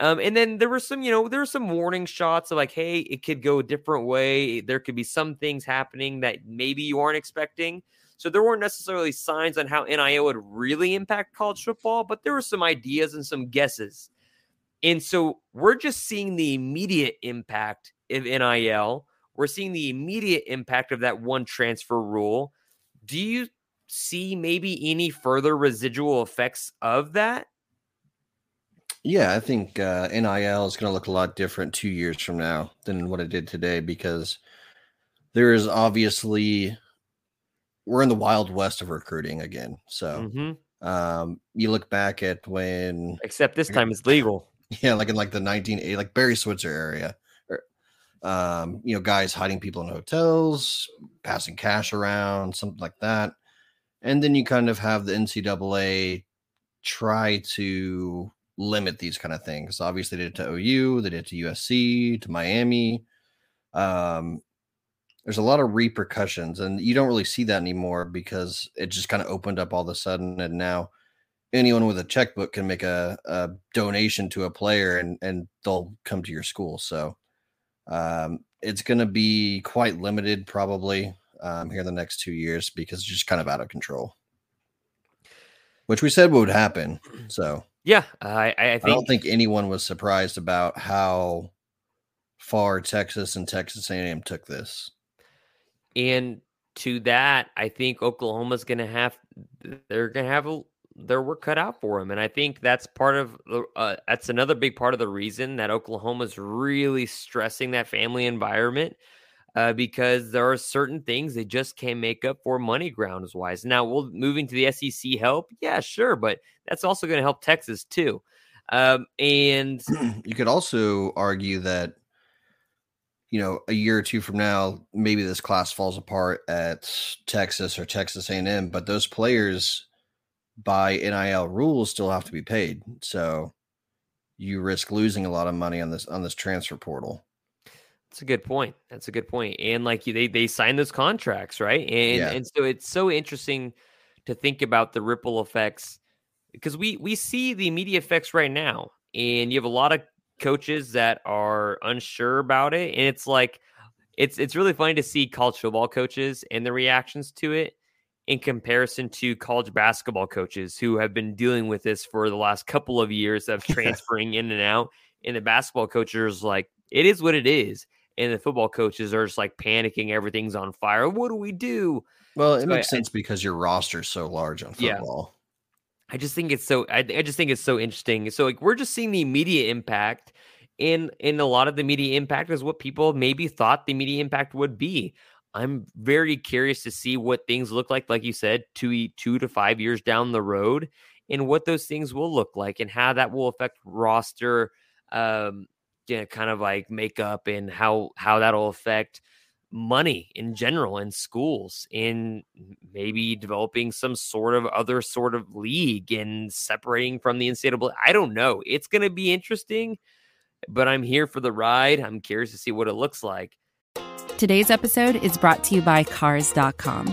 Um, and then there were some, you know, there were some warning shots of like, hey, it could go a different way. There could be some things happening that maybe you aren't expecting. So there weren't necessarily signs on how NIL would really impact college football, but there were some ideas and some guesses. And so we're just seeing the immediate impact of NIL. We're seeing the immediate impact of that one transfer rule. Do you see maybe any further residual effects of that? Yeah, I think uh, NIL is going to look a lot different two years from now than what it did today because there is obviously we're in the wild west of recruiting again. So mm-hmm. um, you look back at when, except this time it's legal. Yeah, like in like the 1980, like Barry Switzer area, um, you know, guys hiding people in hotels, passing cash around, something like that, and then you kind of have the NCAA try to limit these kind of things. Obviously, they did to OU, they did to USC, to Miami. Um, there's a lot of repercussions, and you don't really see that anymore because it just kind of opened up all of a sudden, and now anyone with a checkbook can make a, a donation to a player, and and they'll come to your school. So um, it's going to be quite limited, probably um, here in the next two years because it's just kind of out of control. Which we said would happen. So yeah, I, I, think, I don't think anyone was surprised about how far Texas and Texas A&M took this. And to that, I think Oklahoma's going to have they're going to have a, their work cut out for them, and I think that's part of uh, that's another big part of the reason that Oklahoma's really stressing that family environment uh, because there are certain things they just can't make up for money grounds wise. Now, we'll moving to the SEC help? Yeah, sure, but that's also going to help Texas too. Um, and you could also argue that you know a year or two from now, maybe this class falls apart at Texas or Texas A&M, but those players by NIL rules still have to be paid. So you risk losing a lot of money on this on this transfer portal. That's a good point. That's a good point. And like they they sign those contracts, right? And yeah. and so it's so interesting to think about the ripple effects because we we see the immediate effects right now, and you have a lot of coaches that are unsure about it, and it's like it's it's really funny to see college football coaches and the reactions to it in comparison to college basketball coaches who have been dealing with this for the last couple of years of transferring in and out. And the basketball coaches like, it is what it is and the football coaches are just like panicking. Everything's on fire. What do we do? Well, it So makes I- sense because your roster's so large on Yeah. football. I just think it's so I, I just think it's so interesting. So like we're just seeing the immediate impact and and a lot of the media impact is what people maybe thought the media impact would be. I'm very curious to see what things look like, like you said, two two to five years down the road, and what those things will look like, and how that will affect roster, um, yeah, kind of like makeup, and how how that'll affect money in general in schools in maybe developing some sort of other sort of league and separating from the NCAA. I don't know. It's going to be interesting, but I'm here for the ride. I'm curious to see what it looks like. Today's episode is brought to you by Cars.com.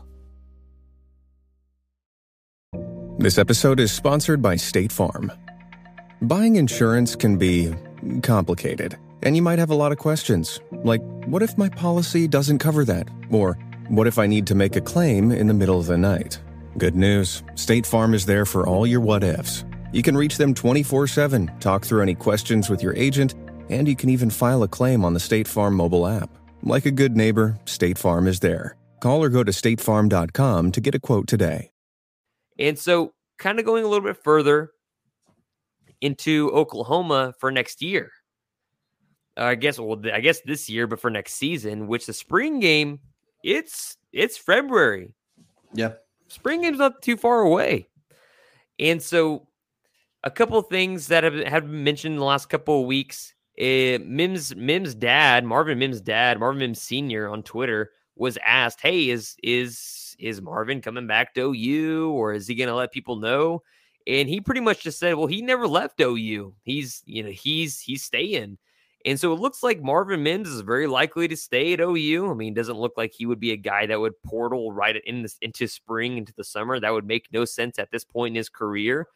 This episode is sponsored by State Farm. Buying insurance can be complicated, and you might have a lot of questions, like what if my policy doesn't cover that? Or what if I need to make a claim in the middle of the night? Good news State Farm is there for all your what ifs. You can reach them 24 7, talk through any questions with your agent, and you can even file a claim on the State Farm mobile app. Like a good neighbor, State Farm is there. Call or go to statefarm.com to get a quote today. And so, kind of going a little bit further into Oklahoma for next year. Uh, I guess, well, I guess this year, but for next season, which the spring game, it's it's February. Yeah. spring game's not too far away. And so, a couple of things that have, have been mentioned in the last couple of weeks. Uh, Mims Mims' dad, Marvin Mims' dad, Marvin Mims Senior on Twitter was asked, "Hey, is is is Marvin coming back to OU, or is he going to let people know?" And he pretty much just said, "Well, he never left OU. He's you know he's he's staying." And so it looks like Marvin Mims is very likely to stay at OU. I mean, doesn't look like he would be a guy that would portal right in this, into spring, into the summer. That would make no sense at this point in his career.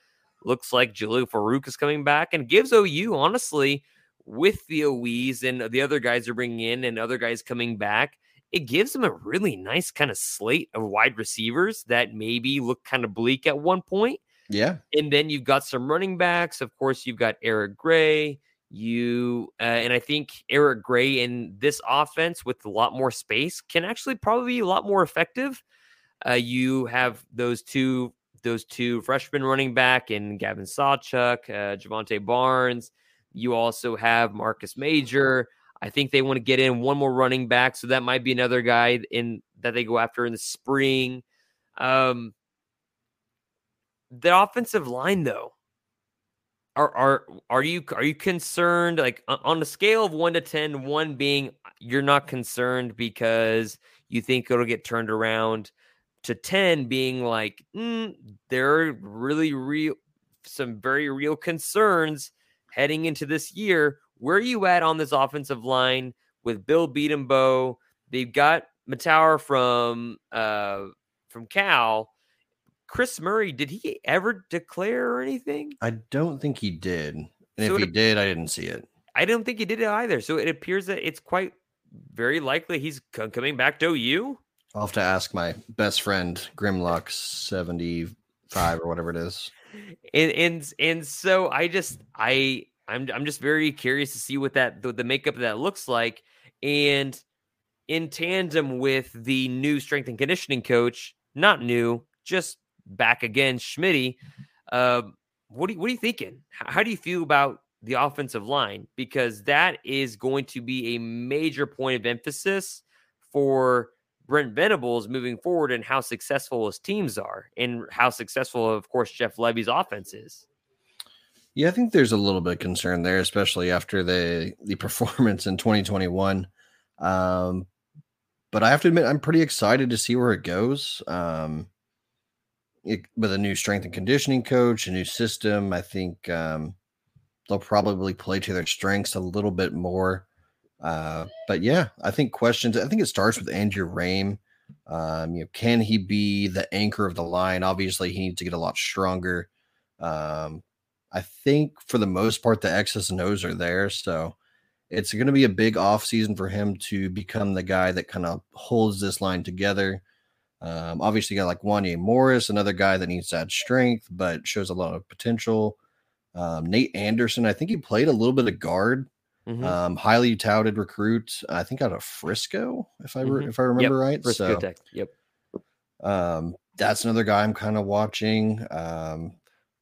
Looks like Jalil Farooq is coming back and gives OU, honestly, with the OEs and the other guys are bringing in and other guys coming back, it gives them a really nice kind of slate of wide receivers that maybe look kind of bleak at one point. Yeah. And then you've got some running backs. Of course, you've got Eric Gray. You uh, and I think Eric Gray in this offense with a lot more space can actually probably be a lot more effective. Uh, you have those two those two freshman running back and Gavin Sawchuk, uh, Jovantae Barnes. You also have Marcus Major. I think they want to get in one more running back, so that might be another guy in that they go after in the spring. Um, the offensive line, though, are are are you are you concerned? Like on- a scale of one to 10, one being you're not concerned because you think it'll get turned around, to ten being like mm, there are really real some very real concerns heading into this year. Where are you at on this offensive line with Bill Bedenbaugh? They've got Mettauer from uh from Cal. Chris Murray, did he ever declare or anything? I don't think he did. And So if he did, I didn't see it. I don't think he did it either. So it appears that it's quite very likely he's co- coming back to OU. I'll have to ask my best friend, Grimlock 75 or whatever it is. and and and so I just I I'm I'm just very curious to see what that the, the makeup of that looks like, and in tandem with the new strength and conditioning coach, not new, just back again, Schmitty. Uh, what do what are you thinking? How, how do you feel about the offensive line? Because that is going to be a major point of emphasis for Brent Venables moving forward and how successful his teams are and how successful, of course, Jeff Lebby's offense is. Yeah, I think there's a little bit of concern there, especially after the the performance in 2021. Um, but I have to admit, I'm pretty excited to see where it goes. Um, it, with a new strength and conditioning coach, a new system, I think um, they'll probably play to their strengths a little bit more Uh, but yeah, I think questions. I think it starts with Andrew Raym. Um, you know, can he be the anchor of the line? Obviously, he needs to get a lot stronger. Um, I think for the most part, the X's and O's are there. So it's going to be a big off season for him to become the guy that kind of holds this line together. Um, obviously, you got like Wanya Morris, another guy that needs to add strength, but shows a lot of potential. Um, Nate Anderson, I think he played a little bit of guard. Mhm. Um, highly touted recruit, I think out of Frisco, if I re- Mhm. if I remember Yep, right. Frisco so, Tech. Yep. um, that's another guy I'm kind of watching. Um,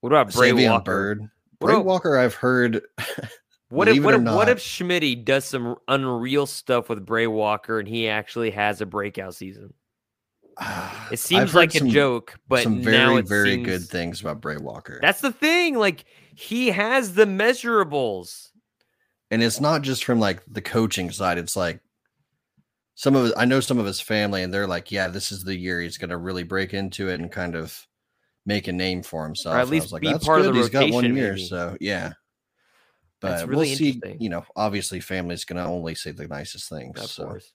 What about Brey Savion Walker? Byrd, Brey about- Walker, I've heard. What if what if, what if Schmitty does some unreal stuff with Brey Walker and he actually has a breakout season? It seems like a joke, but some now very very seems- good things about Brey Walker. That's the thing. Like he has the measurables. and it's not just from like the coaching side it's like some of i know some of his family and they're like yeah this is the year he's going to really break into it and kind of make a name for himself Or at And I least was like, be "That's part of the He's got one rotation, year maybe." so yeah but really we'll see you know obviously family's going to only say the nicest things Of so course.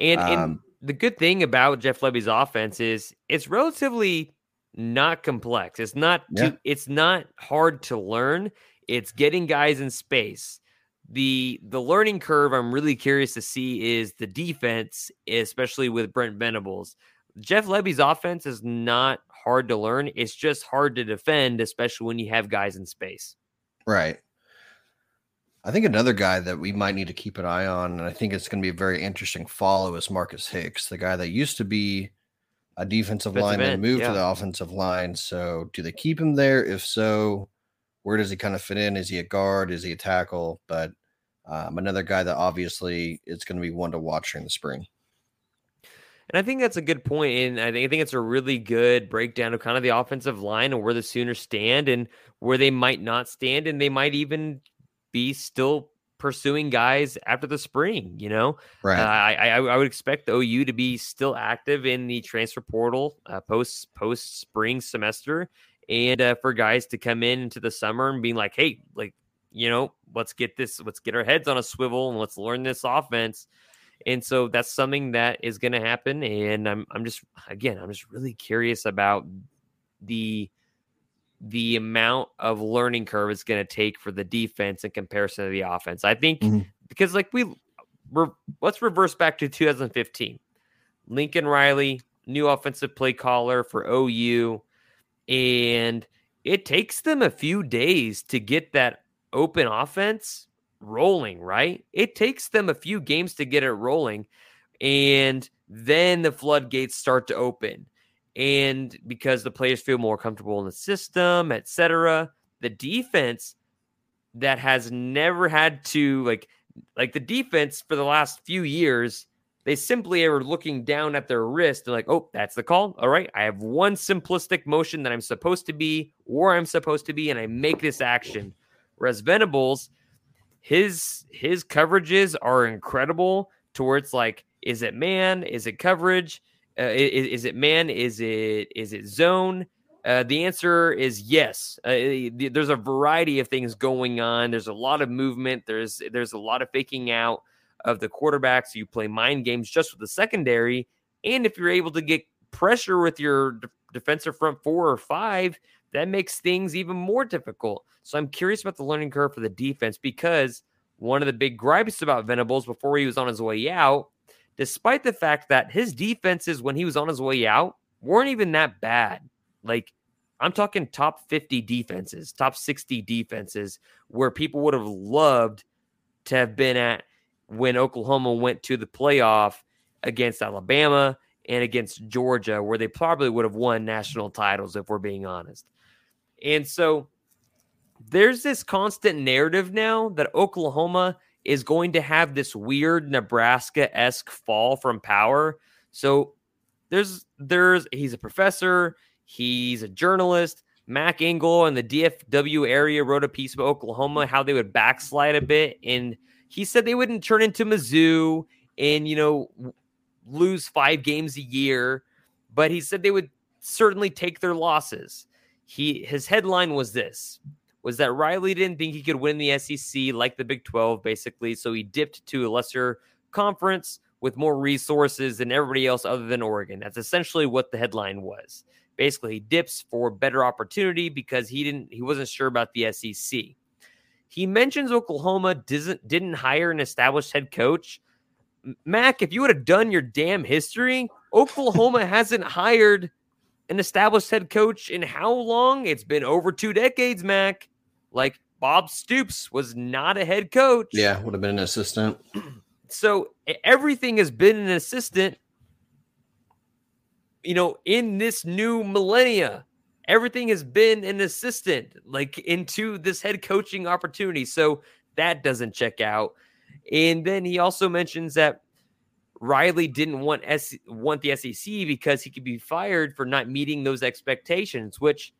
And, and Um, the good thing about Jeff Lebby's offense is it's relatively not complex. It's not Yeah. too, it's not hard to learn. It's getting guys in space. The the learning curve I'm really curious to see is the defense, especially with Brent Venables. Jeff Lebby's offense is not hard to learn. It's just hard to defend, especially when you have guys in space. Right. I think another guy that we might need to keep an eye on, and I think it's going to be a very interesting follow, is Marcus Hicks, the guy that used to be a defensive Defensive line, then moved yeah. to the offensive line. So, do they keep him there? If so, where does he kind of fit in? Is he a guard? Is he a tackle? But um, another guy that obviously is going to be one to watch during the spring. And I think that's a good point, and I think I think it's a really good breakdown of kind of the offensive line and where the Sooners stand and where they might not stand, and they might even be still pursuing guys after the spring. You know, Right. uh, I, I I would expect the OU to be still active in the transfer portal uh, post post spring semester, and uh, for guys to come in into the summer and being like, hey, like you know, let's get this, let's get our heads on a swivel and let's learn this offense. And so that's something that is going to happen. And I'm I'm just again I'm just really curious about the the amount of learning curve it's going to take for the defense in comparison to the offense. I think Mhm. because like we re, let's reverse back to 2015. Lincoln Riley, new offensive play caller for OU, and it takes them a few days to get that open offense rolling, right? It takes them a few games to get it rolling, and then the floodgates start to open. And because the players feel more comfortable in the system, etc., the defense that has never had to like like the defense for the last few years, they simply are looking down at their wrist and like, oh, that's the call. All right, I have one simplistic motion that I'm supposed to be where I'm supposed to be, and I make this action. Whereas Venables, his his coverages are incredible. To where it's like, is it man? Is it coverage? Uh, is, is it man? Is it is it zone? Uh, the answer is yes. Uh, th- there's a variety of things going on. There's a lot of movement. There's there's a lot of faking out of the quarterbacks. You play mind games just with the secondary, and if you're able to get pressure with your d- defensive front four or five, that makes things even more difficult. So I'm curious about the learning curve for the defense because one of the big gripes about Venables before he was on his way out, despite the fact that his defenses when he was on his way out weren't even that bad. Like I'm talking top 50 defenses, top 60 defenses where people would have loved to have been at when Oklahoma went to the playoff against Alabama and against Georgia, where they probably would have won national titles if we're being honest. And so there's this constant narrative now that Oklahoma is going to have this weird Nebraska esque fall from power. So there's there's he's a professor, he's a journalist. Mac Engel in the DFW area wrote a piece about Oklahoma, how they would backslide a bit, and he said they wouldn't turn into Mizzou and you know lose five games a year, but he said they would certainly take their losses. He his headline was this: was that Riley didn't think he could win the SEC like the Big 12, basically. So he dipped to a lesser conference with more resources than everybody else other than Oregon. That's essentially what the headline was. Basically, he dips for better opportunity because he didn't he wasn't sure about the SEC. He mentions Oklahoma doesn't didn't hire an established head coach. Mac, if you would have done your damn history, Oklahoma hasn't hired an established head coach in how long? It's been over two decades, Mac. Like Bob Stoops was not a head coach. Yeah, would have been an assistant. So everything has been an assistant, you know, in this new millennia. Everything has been an assistant, like into this head coaching opportunity. So that doesn't check out. And then he also mentions that Riley didn't want S- want the SEC because he could be fired for not meeting those expectations. Which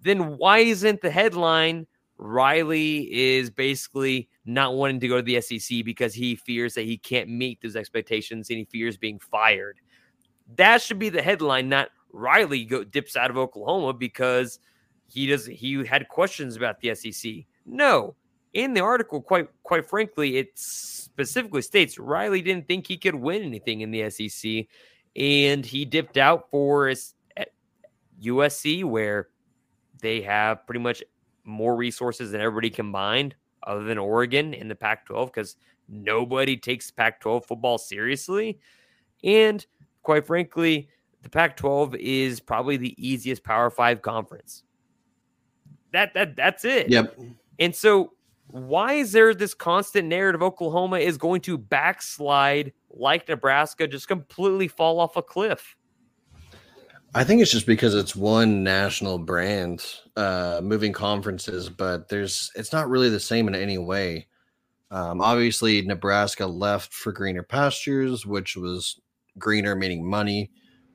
then why isn't the headline Riley is basically not wanting to go to the SEC because he fears that he can't meet those expectations and he fears being fired? That should be the headline, not Riley go dips out of Oklahoma because he doesn't he had questions about the SEC. No, in the article, quite quite frankly, it specifically states Riley didn't think he could win anything in the SEC, and he dipped out for USC, where they have pretty much more resources than everybody combined, other than Oregon in the Pac-12, because nobody takes Pac-12 football seriously, and quite frankly, the Pac-12 is probably the easiest Power Five conference. That that that's it. Yep. And so why is there this constant narrative Oklahoma is going to backslide like Nebraska, just completely fall off a cliff? I think it's just because it's one national brand uh, moving conferences, but there's it's not really the same in any way. Um, obviously, Nebraska left for greener pastures, which was greener meaning money,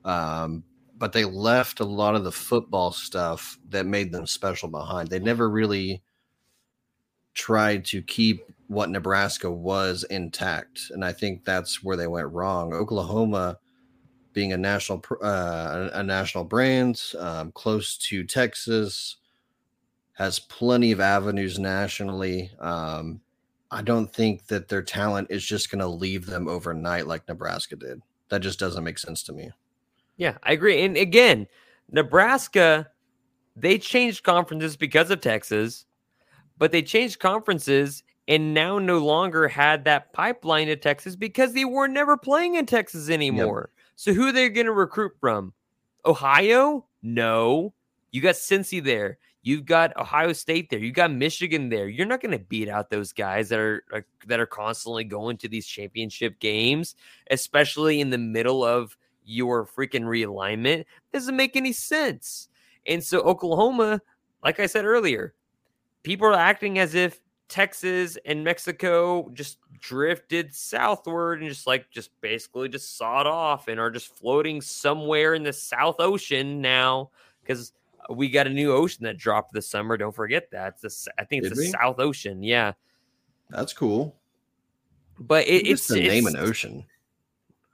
um, but they left a lot of the football stuff that made them special behind. They never really tried to keep what Nebraska was intact, and I think that's where they went wrong. Oklahoma, being a national uh, a national brand, um, close to Texas, has plenty of avenues nationally. Um, I don't think that their talent is just going to leave them overnight like Nebraska did. That just doesn't make sense to me. Yeah, I agree. And again, Nebraska, they changed conferences because of Texas but they changed conferences and now no longer had that pipeline to Texas because they were never playing in Texas anymore. Yep. So who are they going to recruit from? Ohio? No. You got Cincy there. You've got Ohio State there. You got Michigan there. You're not going to beat out those guys that are, are that are constantly going to these championship games, especially in the middle of your freaking realignment. Doesn't make any sense. And so Oklahoma, like I said earlier, people are acting as if Texas and Mexico just drifted southward and just like just basically just sawed off and are just floating somewhere in the South Ocean now because we got a new ocean that dropped this summer. Don't forget that. It's the, I think it's Did the we? South Ocean. Yeah, that's cool. But it, it's the name an ocean.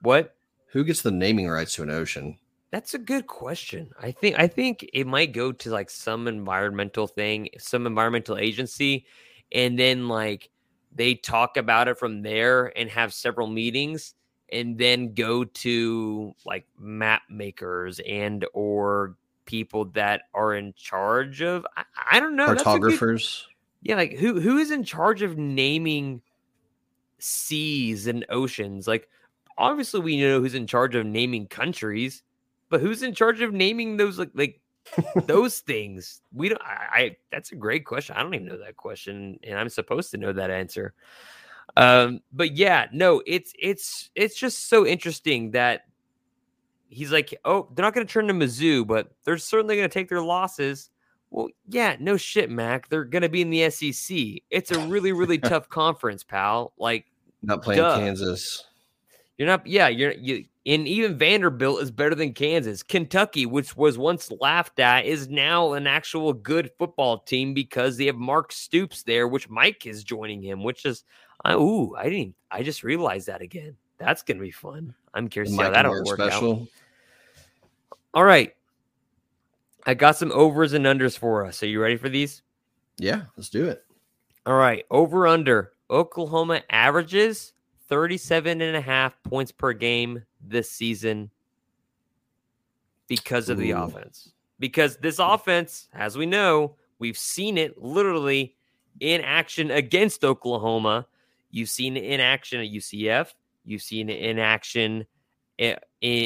What? Who gets the naming rights to an ocean? That's a good question. I think I think it might go to like some environmental thing, some environmental agency, and then like they talk about it from there and have several meetings and then go to like map makers and or people that are in charge of I, I don't know cartographers. Good, yeah, like who who is in charge of naming seas and oceans? Like obviously we know who's in charge of naming countries but who's in charge of naming those like like those things? We don't. I, I, That's a great question. I don't even know that question, and I'm supposed to know that answer. Um, but yeah, no, it's it's it's just so interesting that he's like, oh, they're not going to turn to Mizzou, but they're certainly going to take their losses. Well, yeah, no shit, Mac. They're going to be in the SEC. It's a really, really tough conference, pal. Like, not playing duh. Kansas. You're not, yeah, you're you. And even Vanderbilt is better than Kansas. Kentucky, which was once laughed at, is now an actual good football team because they have Mark Stoops there, which Mike is joining him, which is, I, ooh, I didn't, I just realized that again. That's gonna be fun. I'm curious to how that'll work special. out. All right, I got some overs and unders for us. Are you ready for these? Yeah, let's do it. All right. Over under. Oklahoma averages 37 and a half points per game this season because of the offense. Because this offense, as we know, we've seen it literally in action against Oklahoma. You've seen it in action at UCF. You've seen it in action at,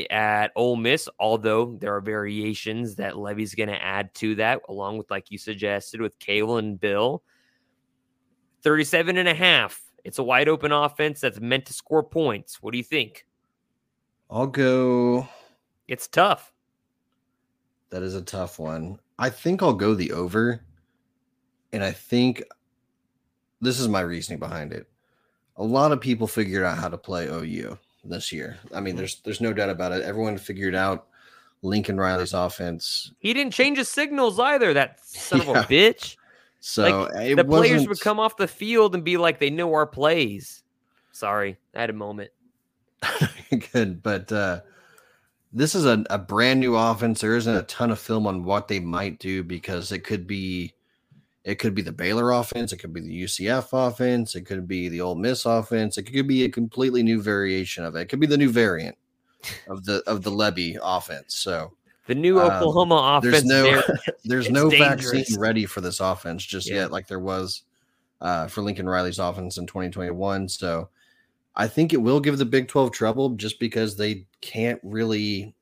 at Ole Miss, although there are variations that Lebby's going to add to that, along with, like you suggested, with Cale and Bill. 37 and a half. It's a wide open offense that's meant to score points. What do you think? I'll go. It's tough. That is a tough one. I think I'll go the over. And I think this is my reasoning behind it. A lot of people figured out how to play OU this year. I mean, mm-hmm. there's there's no doubt about it. Everyone figured out Lincoln Riley's offense. He didn't change his signals either, that son of a bitch. So Like, it the players would come off the field and be like, they know our plays. Sorry, I had a moment. good, but uh, this is a, a brand new offense. There isn't a ton of film on what they might do because it could be it could be the Baylor offense, it could be the UCF offense, it could be the Ole Miss offense, it could be a completely new variation of it. It could be the new variant of the of the Lebby offense. So The new Um, Oklahoma there's offense. no there's no dangerous. vaccine ready for this offense just Yeah. yet, like there was uh, for Lincoln Riley's offense in 2021. So I think it will give the Big 12 trouble just because they can't really.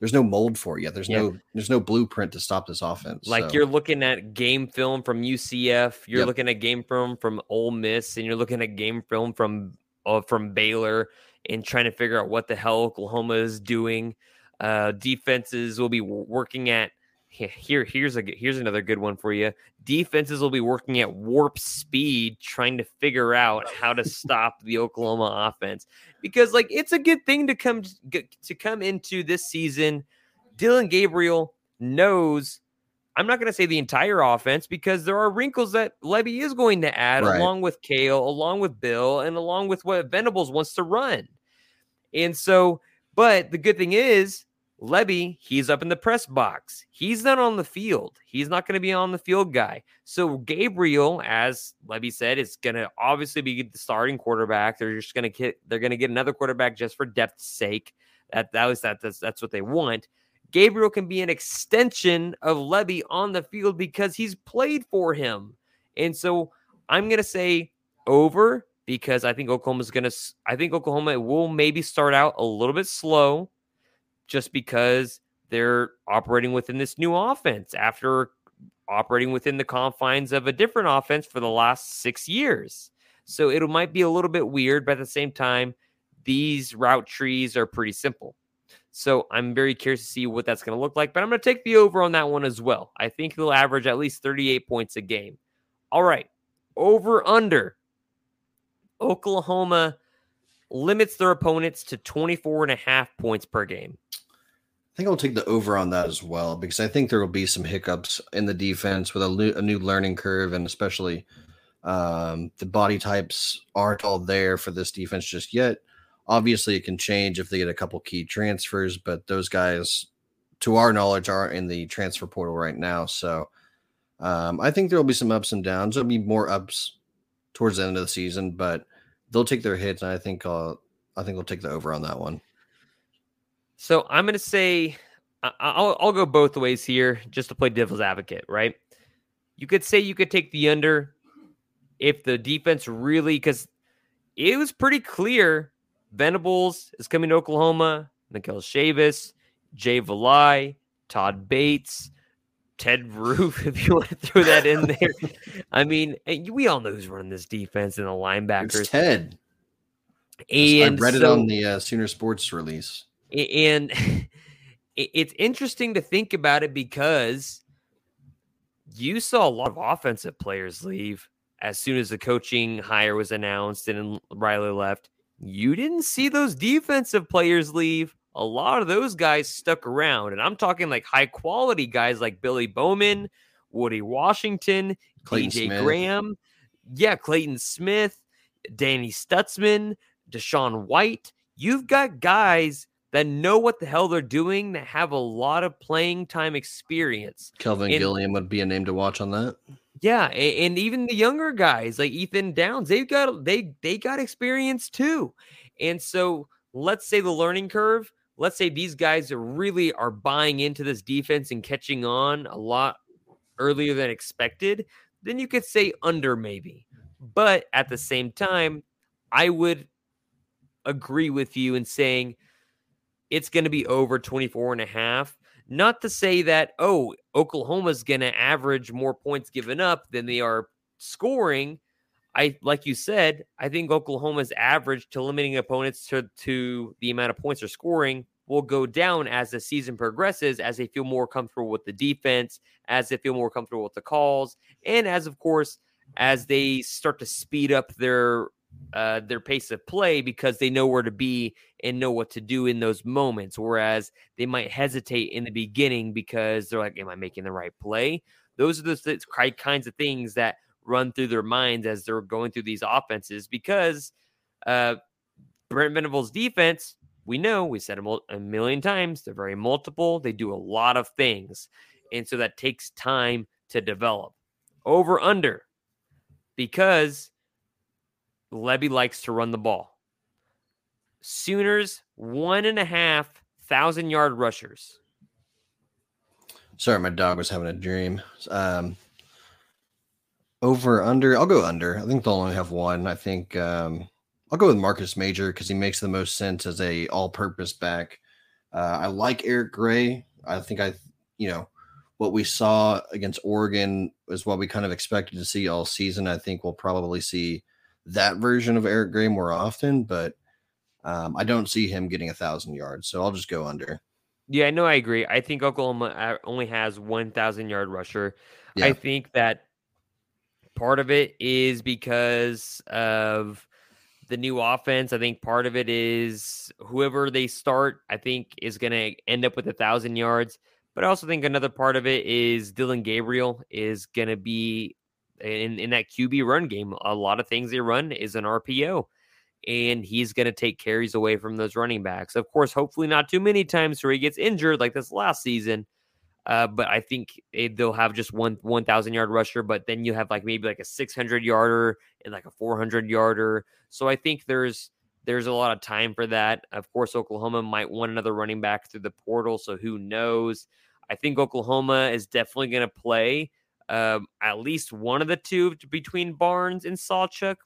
There's no mold for it yet. There's Yeah. no there's no blueprint to stop this offense. Like so- you're looking at game film from UCF, you're Yep. looking at game film from Ole Miss, and you're looking at game film from uh, from Baylor, and trying to figure out what the hell Oklahoma is doing. Uh, defenses will be working at here. Here's a here's another good one for you. Defenses will be working at warp speed, trying to figure out how to stop the Oklahoma offense because like it's a good thing to come to come into this season. Dillon Gabriel knows I'm not going to say the entire offense because there are wrinkles that Lebby is going to add Right. along with Cale, along with Bill, and along with what Venables wants to run. And so, but the good thing is, Lebby, he's up in the press box. He's not on the field. He's not going to be on the field guy. So Gabriel, as Lebby said, is going to obviously be the starting quarterback. They're just going to get they're going to get another quarterback just for depth's sake. That that was that that's, that's what they want. Gabriel can be an extension of Lebby on the field because he's played for him. And so I'm going to say over because I think Oklahoma's going to I think Oklahoma will maybe start out a little bit slow just because they're operating within this new offense after operating within the confines of a different offense for the last 6 years. So it might be a little bit weird, but at the same time these route trees are pretty simple. So I'm very curious to see what that's going to look like. But I'm going to take the over on that one as well. I think he'll average at least 38 points a game. All right. Over under. Oklahoma limits their opponents to 24 and a half points per game. I think I'll take the over on that as well because I think there will be some hiccups in the defense with a, new- a new learning curve and especially um, the body types aren't all there for this defense just yet. Obviously, it can change if they get a couple key transfers, but those guys, to our knowledge, aren't in the transfer portal right now. So um, I think there will be some ups and downs. There'll be more ups towards the end of the season, but they'll take their hits, and I think I'll, I think they'll take the over on that one. So I'm going to say I'll, I'll go both ways here just to play devil's advocate, right? You could say you could take the under if the defense really, because it was pretty clear Venables is coming to Oklahoma, Miguel Chavis, Jay Valai, Todd Bates, Ted Roof, if you want to throw that in there. I mean, we all know who's running this defense and the linebackers. It's Ted. and I read it on the uh, Sooner Sports release. And it's interesting to think about it because you saw a lot of offensive players leave as soon as the coaching hire was announced and Riley left. You didn't see those defensive players leave. A lot of those guys stuck around, and I'm talking like high quality guys like Billy Bowman, Woody Washington, Clayton DJ Smith. Graham, yeah, Clayton Smith, Danny Stutsman, DaShaun White. You've got guys that know what the hell they're doing, that have a lot of playing time experience. Kelvin in- Gilliam would be a name to watch on that. Yeah, and, even the younger guys like Ethan Downs, they've got they they got experience too. And so let's say the learning curve, let's say these guys are really are buying into this defense and catching on a lot earlier than expected, then you could say under maybe. But at the same time, I would agree with you in saying it's going to be over 24 and a half. Not to say that, oh, Oklahoma's going to average more points given up than they are scoring. I like you said, I think Oklahoma's average to limiting opponents to, to the amount of points they're scoring will go down as the season progresses, as they feel more comfortable with the defense, as they feel more comfortable with the calls, and as of course, as they start to speed up their uh, their pace of play because they know where to be and know what to do in those moments. Whereas they might hesitate in the beginning because they're like, "Am I making the right play?" Those are the kinds of things that run through their minds as they're going through these offenses because uh, Brent Venables' defense, we know, we said a million times, they're very multiple. They do a lot of things. And so that takes time to develop. Over under, because Lebby likes to run the ball. Sooners, one and a half thousand yard rushers. Sorry, my dog was having a dream. Um, over under, I'll go under. I think they'll only have one. I think um, I'll go with Marcus Major because he makes the most sense as a all-purpose back. Uh, I like Eric Gray. I think I, you know, what we saw against Oregon is what we kind of expected to see all season. I think we'll probably see that version of Eric Gray more often, but um, I don't see him getting a thousand yards. So I'll just go under. Yeah, no, I agree. I think Oklahoma uh, only has one thousand yard rusher. Yeah. I think that part of it is because of the new offense. I think part of it is whoever they start, I think, is going to end up with a thousand yards. But I also think another part of it is Dillon Gabriel is going to be in, in that QB run game, a lot of things they run is an RPO, and he's going to take carries away from those running backs. Of course, hopefully not too many times where he gets injured like this last season. Uh, but I think they'll have just one 1,000 yard rusher, but then you have like maybe like a 600 yarder and like a 400 yarder. So I think there's there's a lot of time for that. Of course, Oklahoma might want another running back through the portal, so who knows? I think Oklahoma is definitely going to play um, at least one of the two between Barnes and Sawchuk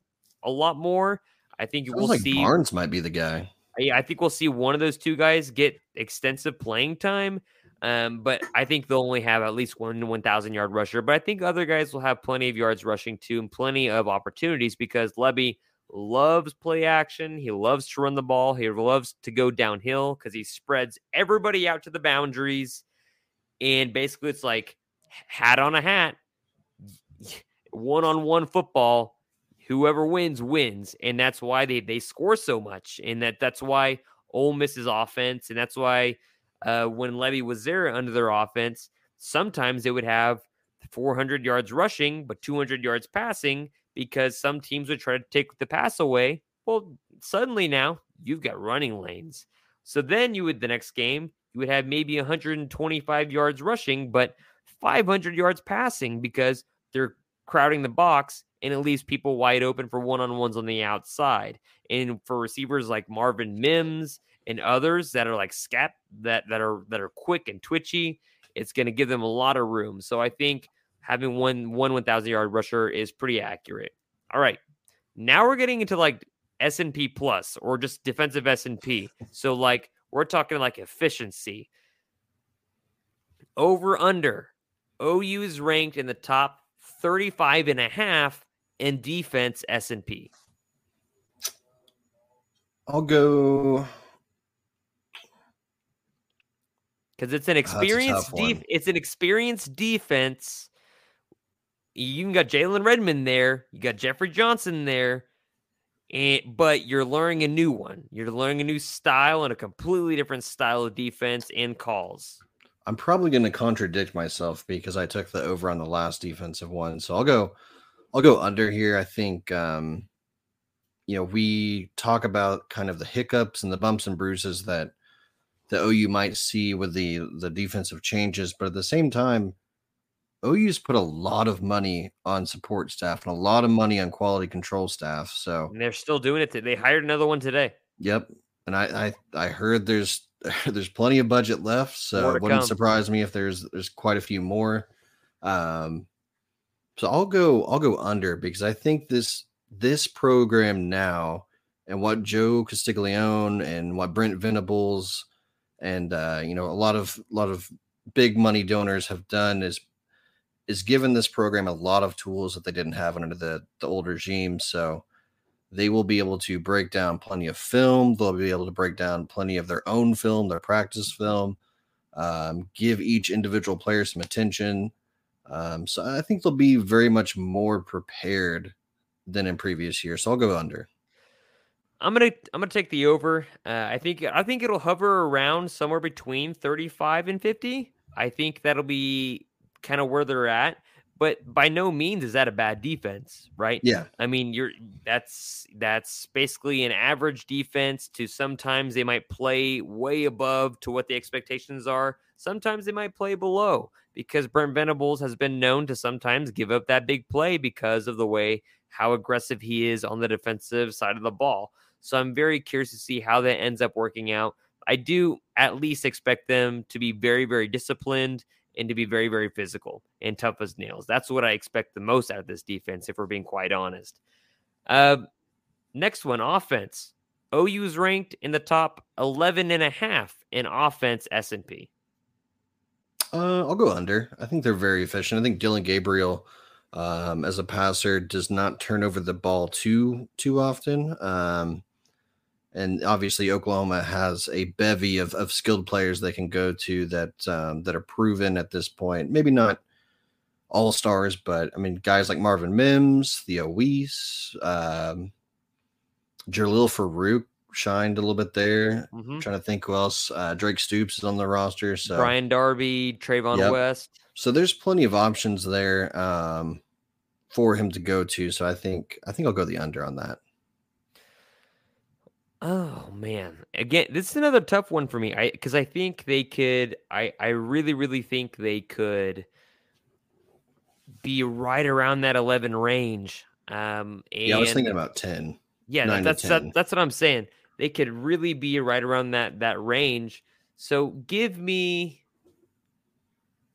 a lot more. I think Sounds we'll like see Barnes might be the guy. Yeah, I think we'll see one of those two guys get extensive playing time. Um, but I think they'll only have at least one 1,000 yard rusher. But I think other guys will have plenty of yards rushing too and plenty of opportunities because Lebby loves play action. He loves to run the ball. He loves to go downhill because he spreads everybody out to the boundaries. And basically, it's like hat on a hat, one on one football. Whoever wins wins, and that's why they they score so much, and that that's why Ole Miss's offense, and that's why uh, when Lebby was there under their offense, sometimes they would have 400 yards rushing, but 200 yards passing because some teams would try to take the pass away. Well, suddenly now you've got running lanes. So then you would the next game you would have maybe 125 yards rushing, but 500 yards passing because they're crowding the box and it leaves people wide open for one on ones on the outside. And for receivers like Marvin Mims and others that are like scat that that are that are quick and twitchy, it's going to give them a lot of room. So I think having one one 1000 yard rusher is pretty accurate. All right. Now we're getting into like S&P plus or just defensive S&P. So like we're talking like efficiency. Over under OU is ranked in the top 35 and a half in defense S&P. I'll go because it's an experienced oh, def- it's an experienced defense. You got Jalen Redmond there, you got Jeffrey Johnson there, and but you're learning a new one. You're learning a new style and a completely different style of defense and calls. I'm probably going to contradict myself because I took the over on the last defensive one. So I'll go I'll go under here. I think um you know, we talk about kind of the hiccups and the bumps and bruises that the OU might see with the the defensive changes, but at the same time OU's put a lot of money on support staff and a lot of money on quality control staff. So And they're still doing it. They hired another one today. Yep. And I I, I heard there's there's plenty of budget left, so it wouldn't come. surprise me if there's there's quite a few more. Um so I'll go I'll go under because I think this this program now and what Joe Castiglione and what Brent Venables and uh you know a lot of a lot of big money donors have done is is given this program a lot of tools that they didn't have under the the old regime. So they will be able to break down plenty of film. They'll be able to break down plenty of their own film, their practice film, um, give each individual player some attention. Um, so I think they'll be very much more prepared than in previous years. So I'll go under. I'm gonna I'm gonna take the over. Uh, I think I think it'll hover around somewhere between 35 and 50. I think that'll be kind of where they're at. But by no means is that a bad defense, right? Yeah. I mean, you're that's that's basically an average defense to sometimes they might play way above to what the expectations are. Sometimes they might play below because Brent Venables has been known to sometimes give up that big play because of the way how aggressive he is on the defensive side of the ball. So I'm very curious to see how that ends up working out. I do at least expect them to be very, very disciplined and to be very, very physical and tough as nails. That's what I expect the most out of this defense, if we're being quite honest. Uh, next one, offense. OU is ranked in the top 11 and a half in offense S&P. Uh, I'll go under. I think they're very efficient. I think Dillon Gabriel, um, as a passer, does not turn over the ball too too often. Um, and obviously, Oklahoma has a bevy of, of skilled players they can go to that um, that are proven at this point. Maybe not all stars, but I mean, guys like Marvin Mims, Theo Wease, um, Jalil Farooq shined a little bit there. Mhm. trying to think who else. Uh, Drake Stoops is on the roster. So Brian Darby, Trayvon Yep. West. so there's plenty of options there um, for him to go to. So I think I think I'll go the under on that. Oh man. Again, this is another tough one for me. I because I think they could I I really really think they could be right around that 11 range. Um and Yeah, I was thinking about ten. Yeah, that, nine to that's that, that's what I'm saying. They could really be right around that that range. So give me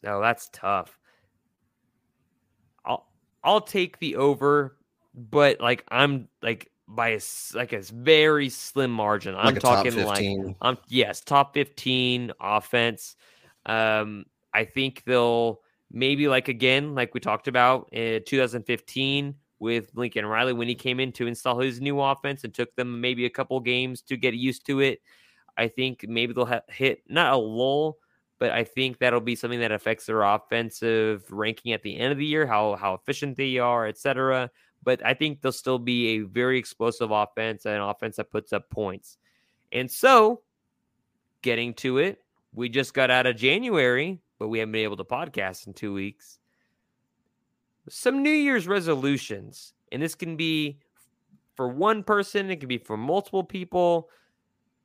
No, that's tough. I'll I'll take the over, but like I'm like by a, like a very slim margin. I'm talking like 15. I'm yes, top 15 offense. Um I think they'll maybe like again like we talked about in 2015 with Lincoln Riley when he came in to install his new offense and took them maybe a couple games to get used to it. I think maybe they'll ha- hit not a lull, but I think that'll be something that affects their offensive ranking at the end of the year, how how efficient they are, etc. But I think they'll still be a very explosive offense and an offense that puts up points. And so, getting to it, we just got out of January, but we haven't been able to podcast in two weeks. Some New Year's resolutions, and this can be for one person, it can be for multiple people,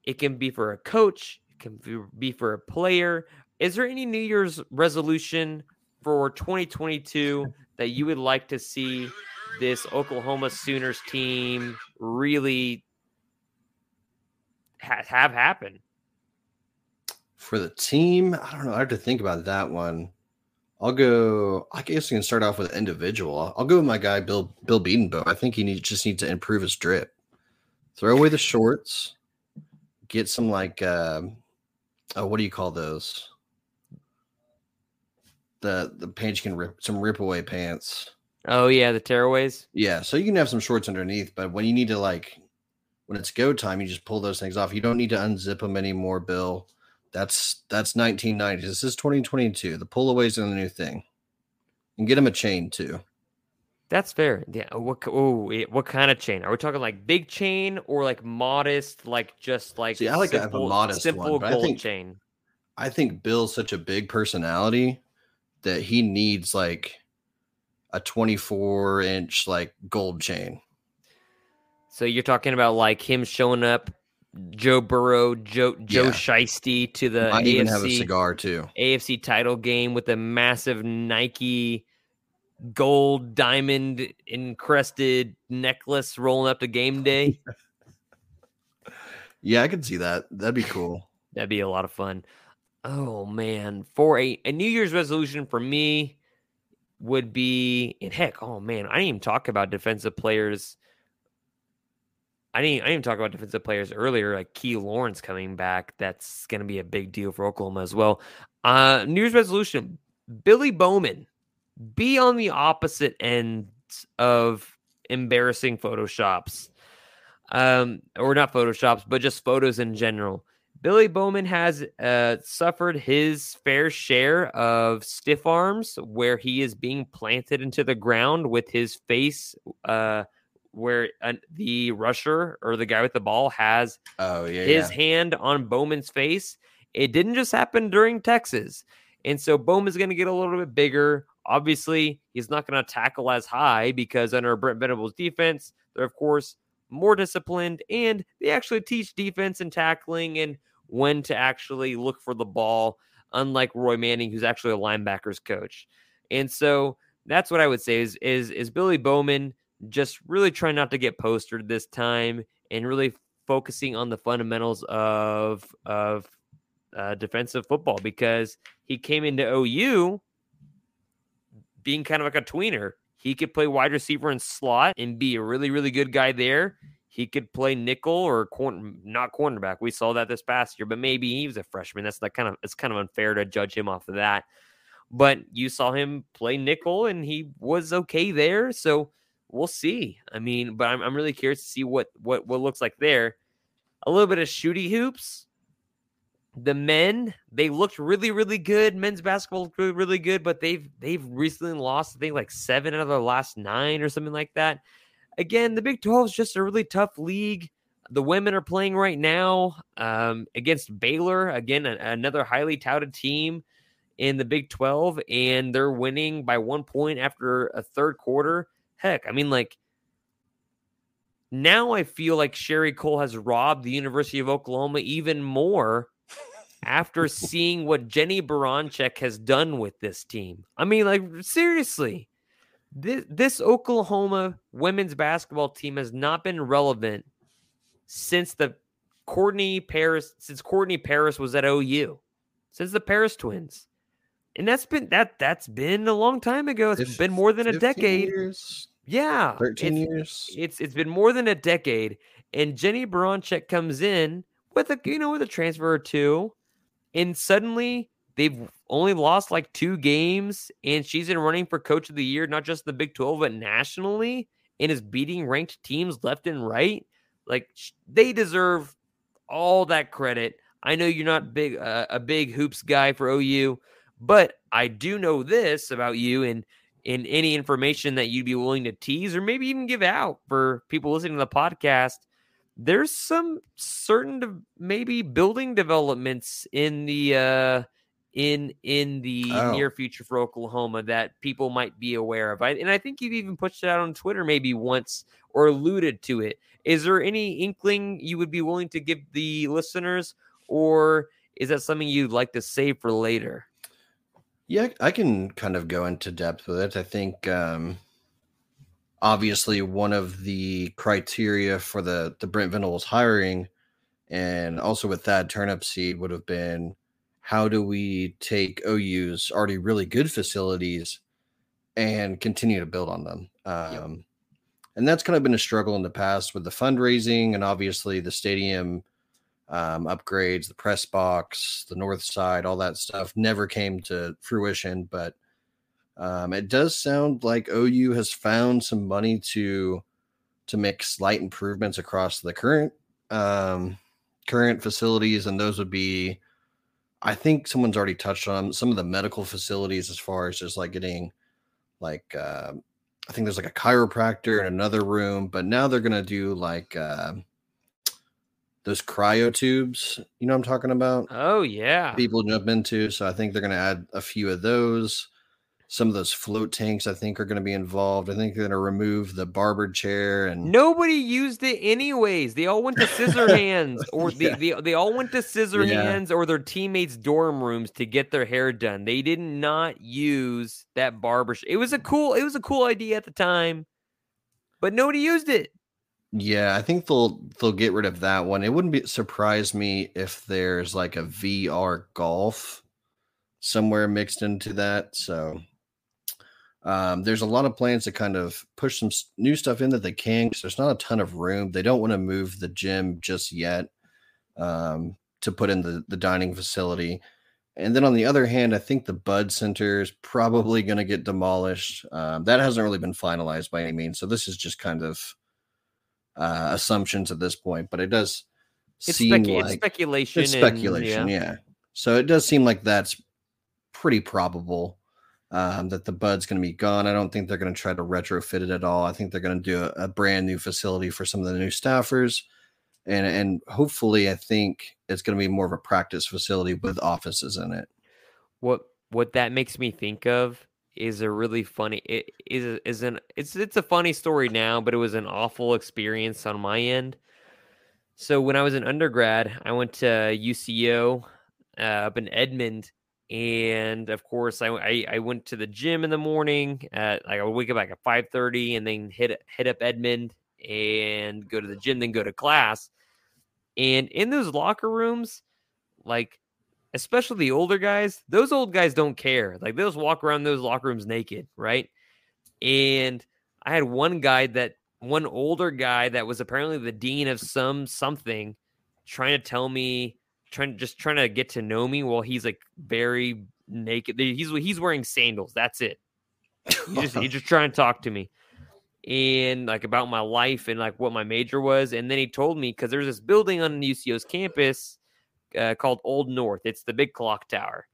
it can be for a coach, it can be- be for a player. Is there any New Year's resolution for 2022 that you would like to see this Oklahoma Sooners team really ha- have happen? For the team, I don't know. I have to think about that one. I'll go. I guess we can start off with individual. I'll, go with my guy Bill Bill Bedenbaugh. I think he needs just needs to improve his drip. Throw away the shorts. Get some like um oh, what do you call those? The the pants you can rip some rip away pants. Oh yeah, the tearaways. Yeah, so you can have some shorts underneath, but when you need to like when it's go time, you just pull those things off. You don't need to unzip them anymore, Bill. That's that's 1990s. This is 2022. The pullaways are the new thing. And get him a chain too. That's fair. Yeah. What? Oh, what kind of chain? Are we talking like big chain or like modest, like just like See, I like to have a modest one, simple I gold think- chain? I think Bill's such a big personality that he needs like a 24 inch like gold chain. So you're talking about like him showing up Joe Burrow, Joe Joe Yeah. Shiesty to the Might even have a AFC cigar too. AFC title game with a massive Nike gold diamond encrusted necklace rolling up to game day. Yeah, I could see that. That'd be cool. That'd be a lot of fun. Oh man, for a, a New Year's resolution for me would be and heck, oh man, I didn't even talk about defensive players. I didn't I didn't even talk about defensive players earlier, like Key Lawrence coming back. That's gonna be a big deal for Oklahoma as well. Uh New Year's resolution, Billy Bowman, be on the opposite end of embarrassing photoshops. Um, or not photoshops, but just photos in general. Billy Bowman has uh, suffered his fair share of stiff arms where he is being planted into the ground with his face uh, where uh, the rusher or the guy with the ball has Oh yeah, his yeah. hand on Bowman's face. It didn't just happen during Texas. And so Bowman's going to get a little bit bigger. Obviously, he's not going to tackle as high because under Brent Venables' defense, they're, of course, more disciplined and they actually teach defense and tackling and when to actually look for the ball, unlike Roy Manning, who's actually a linebackers coach. And so that's what I would say is is is Billy Bowman just really trying not to get postered this time and really focusing on the fundamentals of of uh, defensive football because he came into OU being kind of like a tweener. He could play wide receiver and slot and be a really really good guy there. He could play nickel or corner, not cornerback. We saw that this past year, but maybe he was a freshman. That's not kind of it's kind of unfair to judge him off of that. But you saw him play nickel and he was okay there. So we'll see. I mean, but I'm, I'm really curious to see what what what looks like there. A little bit of shooty hoops. The men they looked really really good. Men's basketball looked really, really good, but they've they've recently lost I think like seven out of their last nine or something like that. Again, the Big 12 is just a really tough league. The women are playing right now um, against Baylor. Again, a- another highly touted team in the Big 12, and they're winning by one point after a third quarter. Heck, I mean, like, now I feel like Sherri Coale has robbed the University of Oklahoma even more after seeing what Jennie Baranczyk has done with this team. I mean, like, seriously this, this Oklahoma women's basketball team has not been relevant since the Courtney Paris since Courtney Paris was at OU since the Paris twins. And that's been that that's been a long time ago. It's Fif- been more than a decade. Years, Yeah. Thirteen it's, years. it's it's been more than a decade. And Jennie Baranczyk comes in with a you know with a transfer or two, and suddenly they've only lost like two games, and she's in running for coach of the year, not just the Big 12, but nationally, and is beating ranked teams left and right. Like they deserve all that credit. I know you're not big uh, a big hoops guy for OU, but I do know this about you and in any information that you'd be willing to tease or maybe even give out for people listening to the podcast. There's some certain maybe building developments in the uh in in the Oh. near future for Oklahoma that people might be aware of. I, and I think you've even pushed it out on Twitter maybe once or alluded to it. Is there any inkling you would be willing to give the listeners, or is that something you'd like to save for later? Yeah, I can kind of go into depth with it. I think um, obviously one of the criteria for the the Brent Venables hiring, and also with that Turnipseed would have been how do we take OU's already really good facilities and continue to build on them. Um, And that's kind of been a struggle in the past with the fundraising and obviously the stadium um, upgrades, the press box, the north side, all that stuff never came to fruition. But um, it does sound like OU has found some money to to make slight improvements across the current um, current facilities, and those would be, I think someone's already touched on some of the medical facilities as far as just like getting like. Uh, I think there's like a chiropractor in another room, but now they're gonna do like uh, those cryo tubes. You know what I'm talking about? Oh yeah. People jump into. So I think they're gonna add a few of those. Some of those float tanks I think are going to be involved. I think they're going to remove the barber chair and Nobody used it anyways. They all went to scissor hands or Yeah. they, they, they all went to scissor Yeah. hands or their teammates' dorm rooms to get their hair done. They did not use that barber. sh- It was a cool it was a cool idea at the time, but nobody used it. Yeah, I think they'll they'll get rid of that one. It wouldn't be surprise me if there's like a VR golf somewhere mixed into that. So um, there's a lot of plans to kind of push some new stuff in that they can because there's not a ton of room. They don't want to move the gym just yet um, to put in the the dining facility. And then on the other hand, I think the Bud Center is probably going to get demolished. Um, that hasn't really been finalized by any means. So this is just kind of uh, assumptions at this point, but it does It's, seem specu- it's like speculation. it's and- speculation. yeah. So it does seem like that's pretty probable um, that the Bud's going to be gone. I don't think they're going to try to retrofit it at all. I think they're going to do a, a brand new facility for some of the new staffers. And, and hopefully, I think it's going to be more of a practice facility with offices in it. what what that makes me think of is a really funny it is is an it's it's a funny story now but it was an awful experience on my end so when i was an undergrad i went to uco uh, up in edmond and of course I, I i went to the gym in the morning at like i would wake up like at 5 and then hit hit up edmond and go to the gym then go to class and in those locker rooms like especially the older guys, those old guys don't care. Like they'll just walk around those locker rooms naked, right? And I had one guy that one older guy that was apparently the dean of some something trying to tell me trying just trying to get to know me while he's like very naked. He's he's wearing sandals. That's it. He just he's just trying to talk to me. And like about my life and like what my major was. And then he told me because there's this building on UCO's campus uh, called Old North. It's the big clock tower.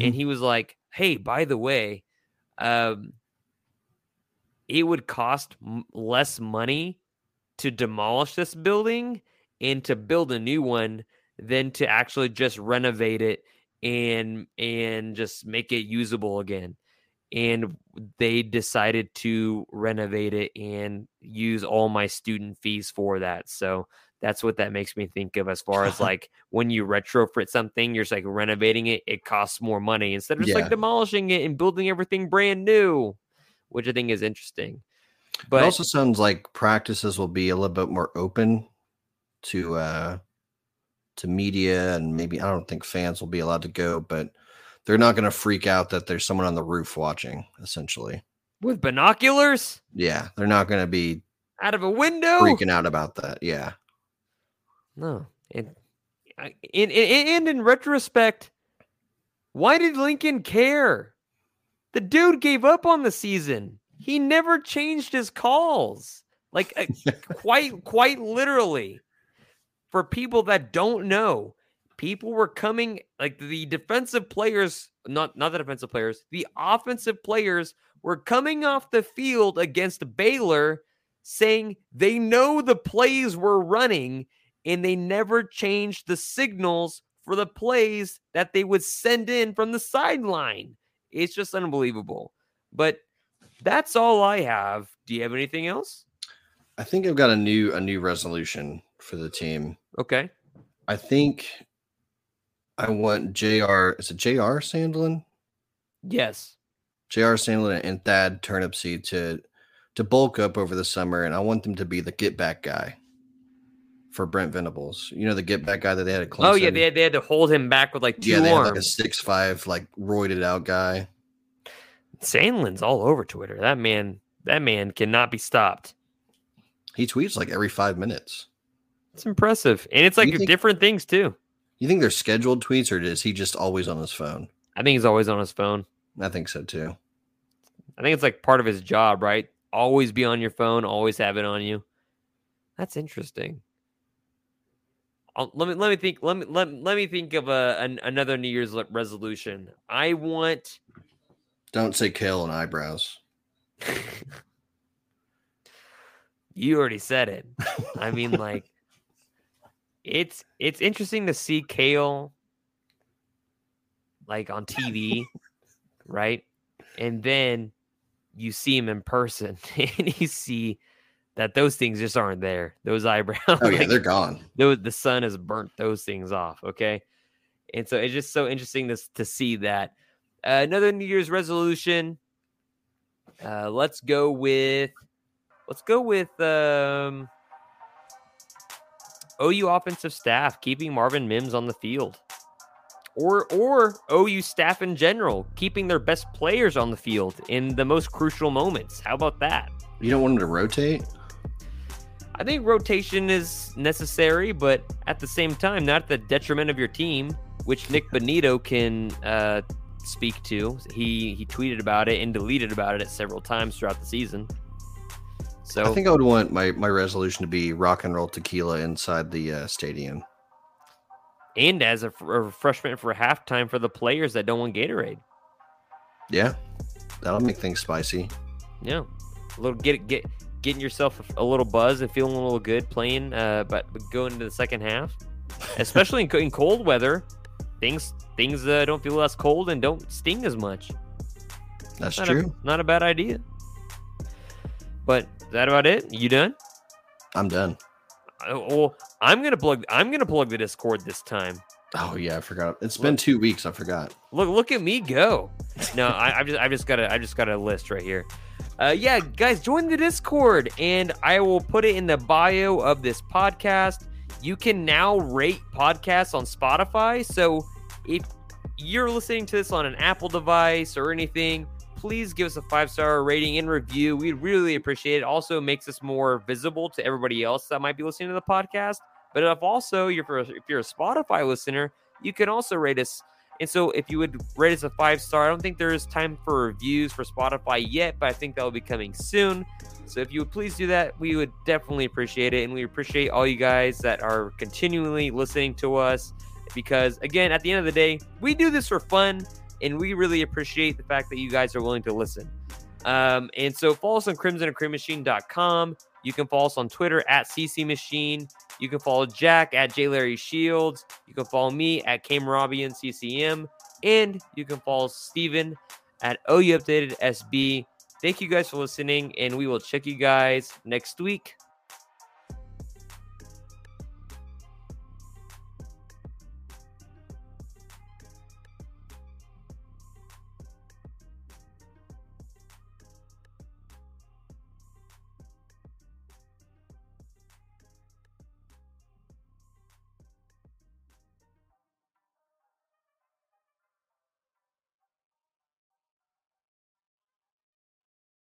And he was like, "Hey, by the way, um, it would cost m- less money to demolish this building and to build a new one than to actually just renovate it and and just make it usable again." And they decided to renovate it and use all my student fees for that. So that's what that makes me think of as far as like when you retrofit something, you're just like renovating it, it costs more money instead of just Yeah. like demolishing it and building everything brand new, which I think is interesting. But But it also sounds like practices will be a little bit more open to uh to media and maybe I don't think fans will be allowed to go, but they're not going to freak out that there's someone on the roof watching essentially. with binoculars Yeah, they're not going to be out of a window, freaking out about that. Yeah. no. And in, in and in retrospect, why did Lincoln care? The dude gave up on the season. He never changed his calls. Like uh, quite quite literally. For people that don't know, people were coming like the defensive players, not not the defensive players, the offensive players were coming off the field against Baylor saying they know the plays were running and they never changed the signals for the plays that they would send in from the sideline. It's just unbelievable. But that's all I have. Do you have anything else? I think I've got a new a new resolution for the team. Okay. I think I want JR is it JR Sandlin? Yes. JR Sandlin and Thad Turnipseed to to bulk up over the summer, and I want them to be the get back guy for Brent Venables. You know the get back guy that they had at Clemson. Oh yeah, they had, they had to hold him back with like two yeah, they had like a six five like roided out guy. Sandlin's all over Twitter. That man, that man cannot be stopped. He tweets like every five minutes. It's impressive, and it's like think- different things too. You think they're scheduled tweets, or is he just always on his phone? I think he's always on his phone. I think so too. I think it's like part of his job, right? Always be on your phone, always have it on you. That's interesting. I'll, let me let me think. Let me let, let me think of a an, another New Year's resolution. I want. Don't say Cale and eyebrows. You already said it. I mean, like, it's it's interesting to see Cale like on TV, right? and then you see him in person and you see that those things just aren't there. Those eyebrows. Oh yeah, like, they're gone. those, the sun has burnt those things off. Okay. And so it's just so interesting to, to see that. Uh, another New Year's resolution. Uh, let's go with, let's go with um, OU offensive staff keeping Marvin Mims on the field, or or OU staff in general keeping their best players on the field in the most crucial moments. How about that? You don't want them to rotate. I think rotation is necessary, but at the same time, not at the detriment of your team, which Nick Benito can uh, speak to. He he tweeted about it and deleted about it several times throughout the season. So I think I would want my my resolution to be rock and roll tequila inside the uh, stadium. and as a, a refreshment for halftime for the players that don't want Gatorade. Yeah, that'll make things spicy. Yeah, a little get get getting yourself a, a little buzz and feeling a little good playing. Uh, but going into the second half, especially in, in cold weather, things things uh, don't feel less cold and don't sting as much. That's not true. A, not a bad idea. But is that about it? You done? I'm done. Uh, Well, I'm gonna plug. I'm gonna plug the Discord this time. Oh yeah, I forgot. It's been two weeks. I forgot. Look, look at me go. No, I, I've just, I've just got a, I just got a list right here. Uh, yeah, guys, join the Discord, and I will put it in the bio of this podcast. You can now rate podcasts on Spotify. So if you're listening to this on an Apple device or anything, please give us a five star rating and review. We'd really appreciate it. Also makes us more visible to everybody else that might be listening to the podcast. But if also you're if you're a Spotify listener, you can also rate us. And so if you would rate us a five star, I don't think there is time for reviews for Spotify yet, but I think that will be coming soon. So if you would please do that, we would definitely appreciate it. And we appreciate all you guys that are continually listening to us. Because again, at the end of the day, we do this for fun and we really appreciate the fact that you guys are willing to listen. Um, and so follow us on crimsonandcreammachine.com. You can follow us on Twitter at CC Machine. You can follow Jack at J Larry Shields. You can follow me at Robbie Kamarabian CCM. And you can follow Stephen at OU Updated SB. Thank you guys for listening, and we will check you guys next week.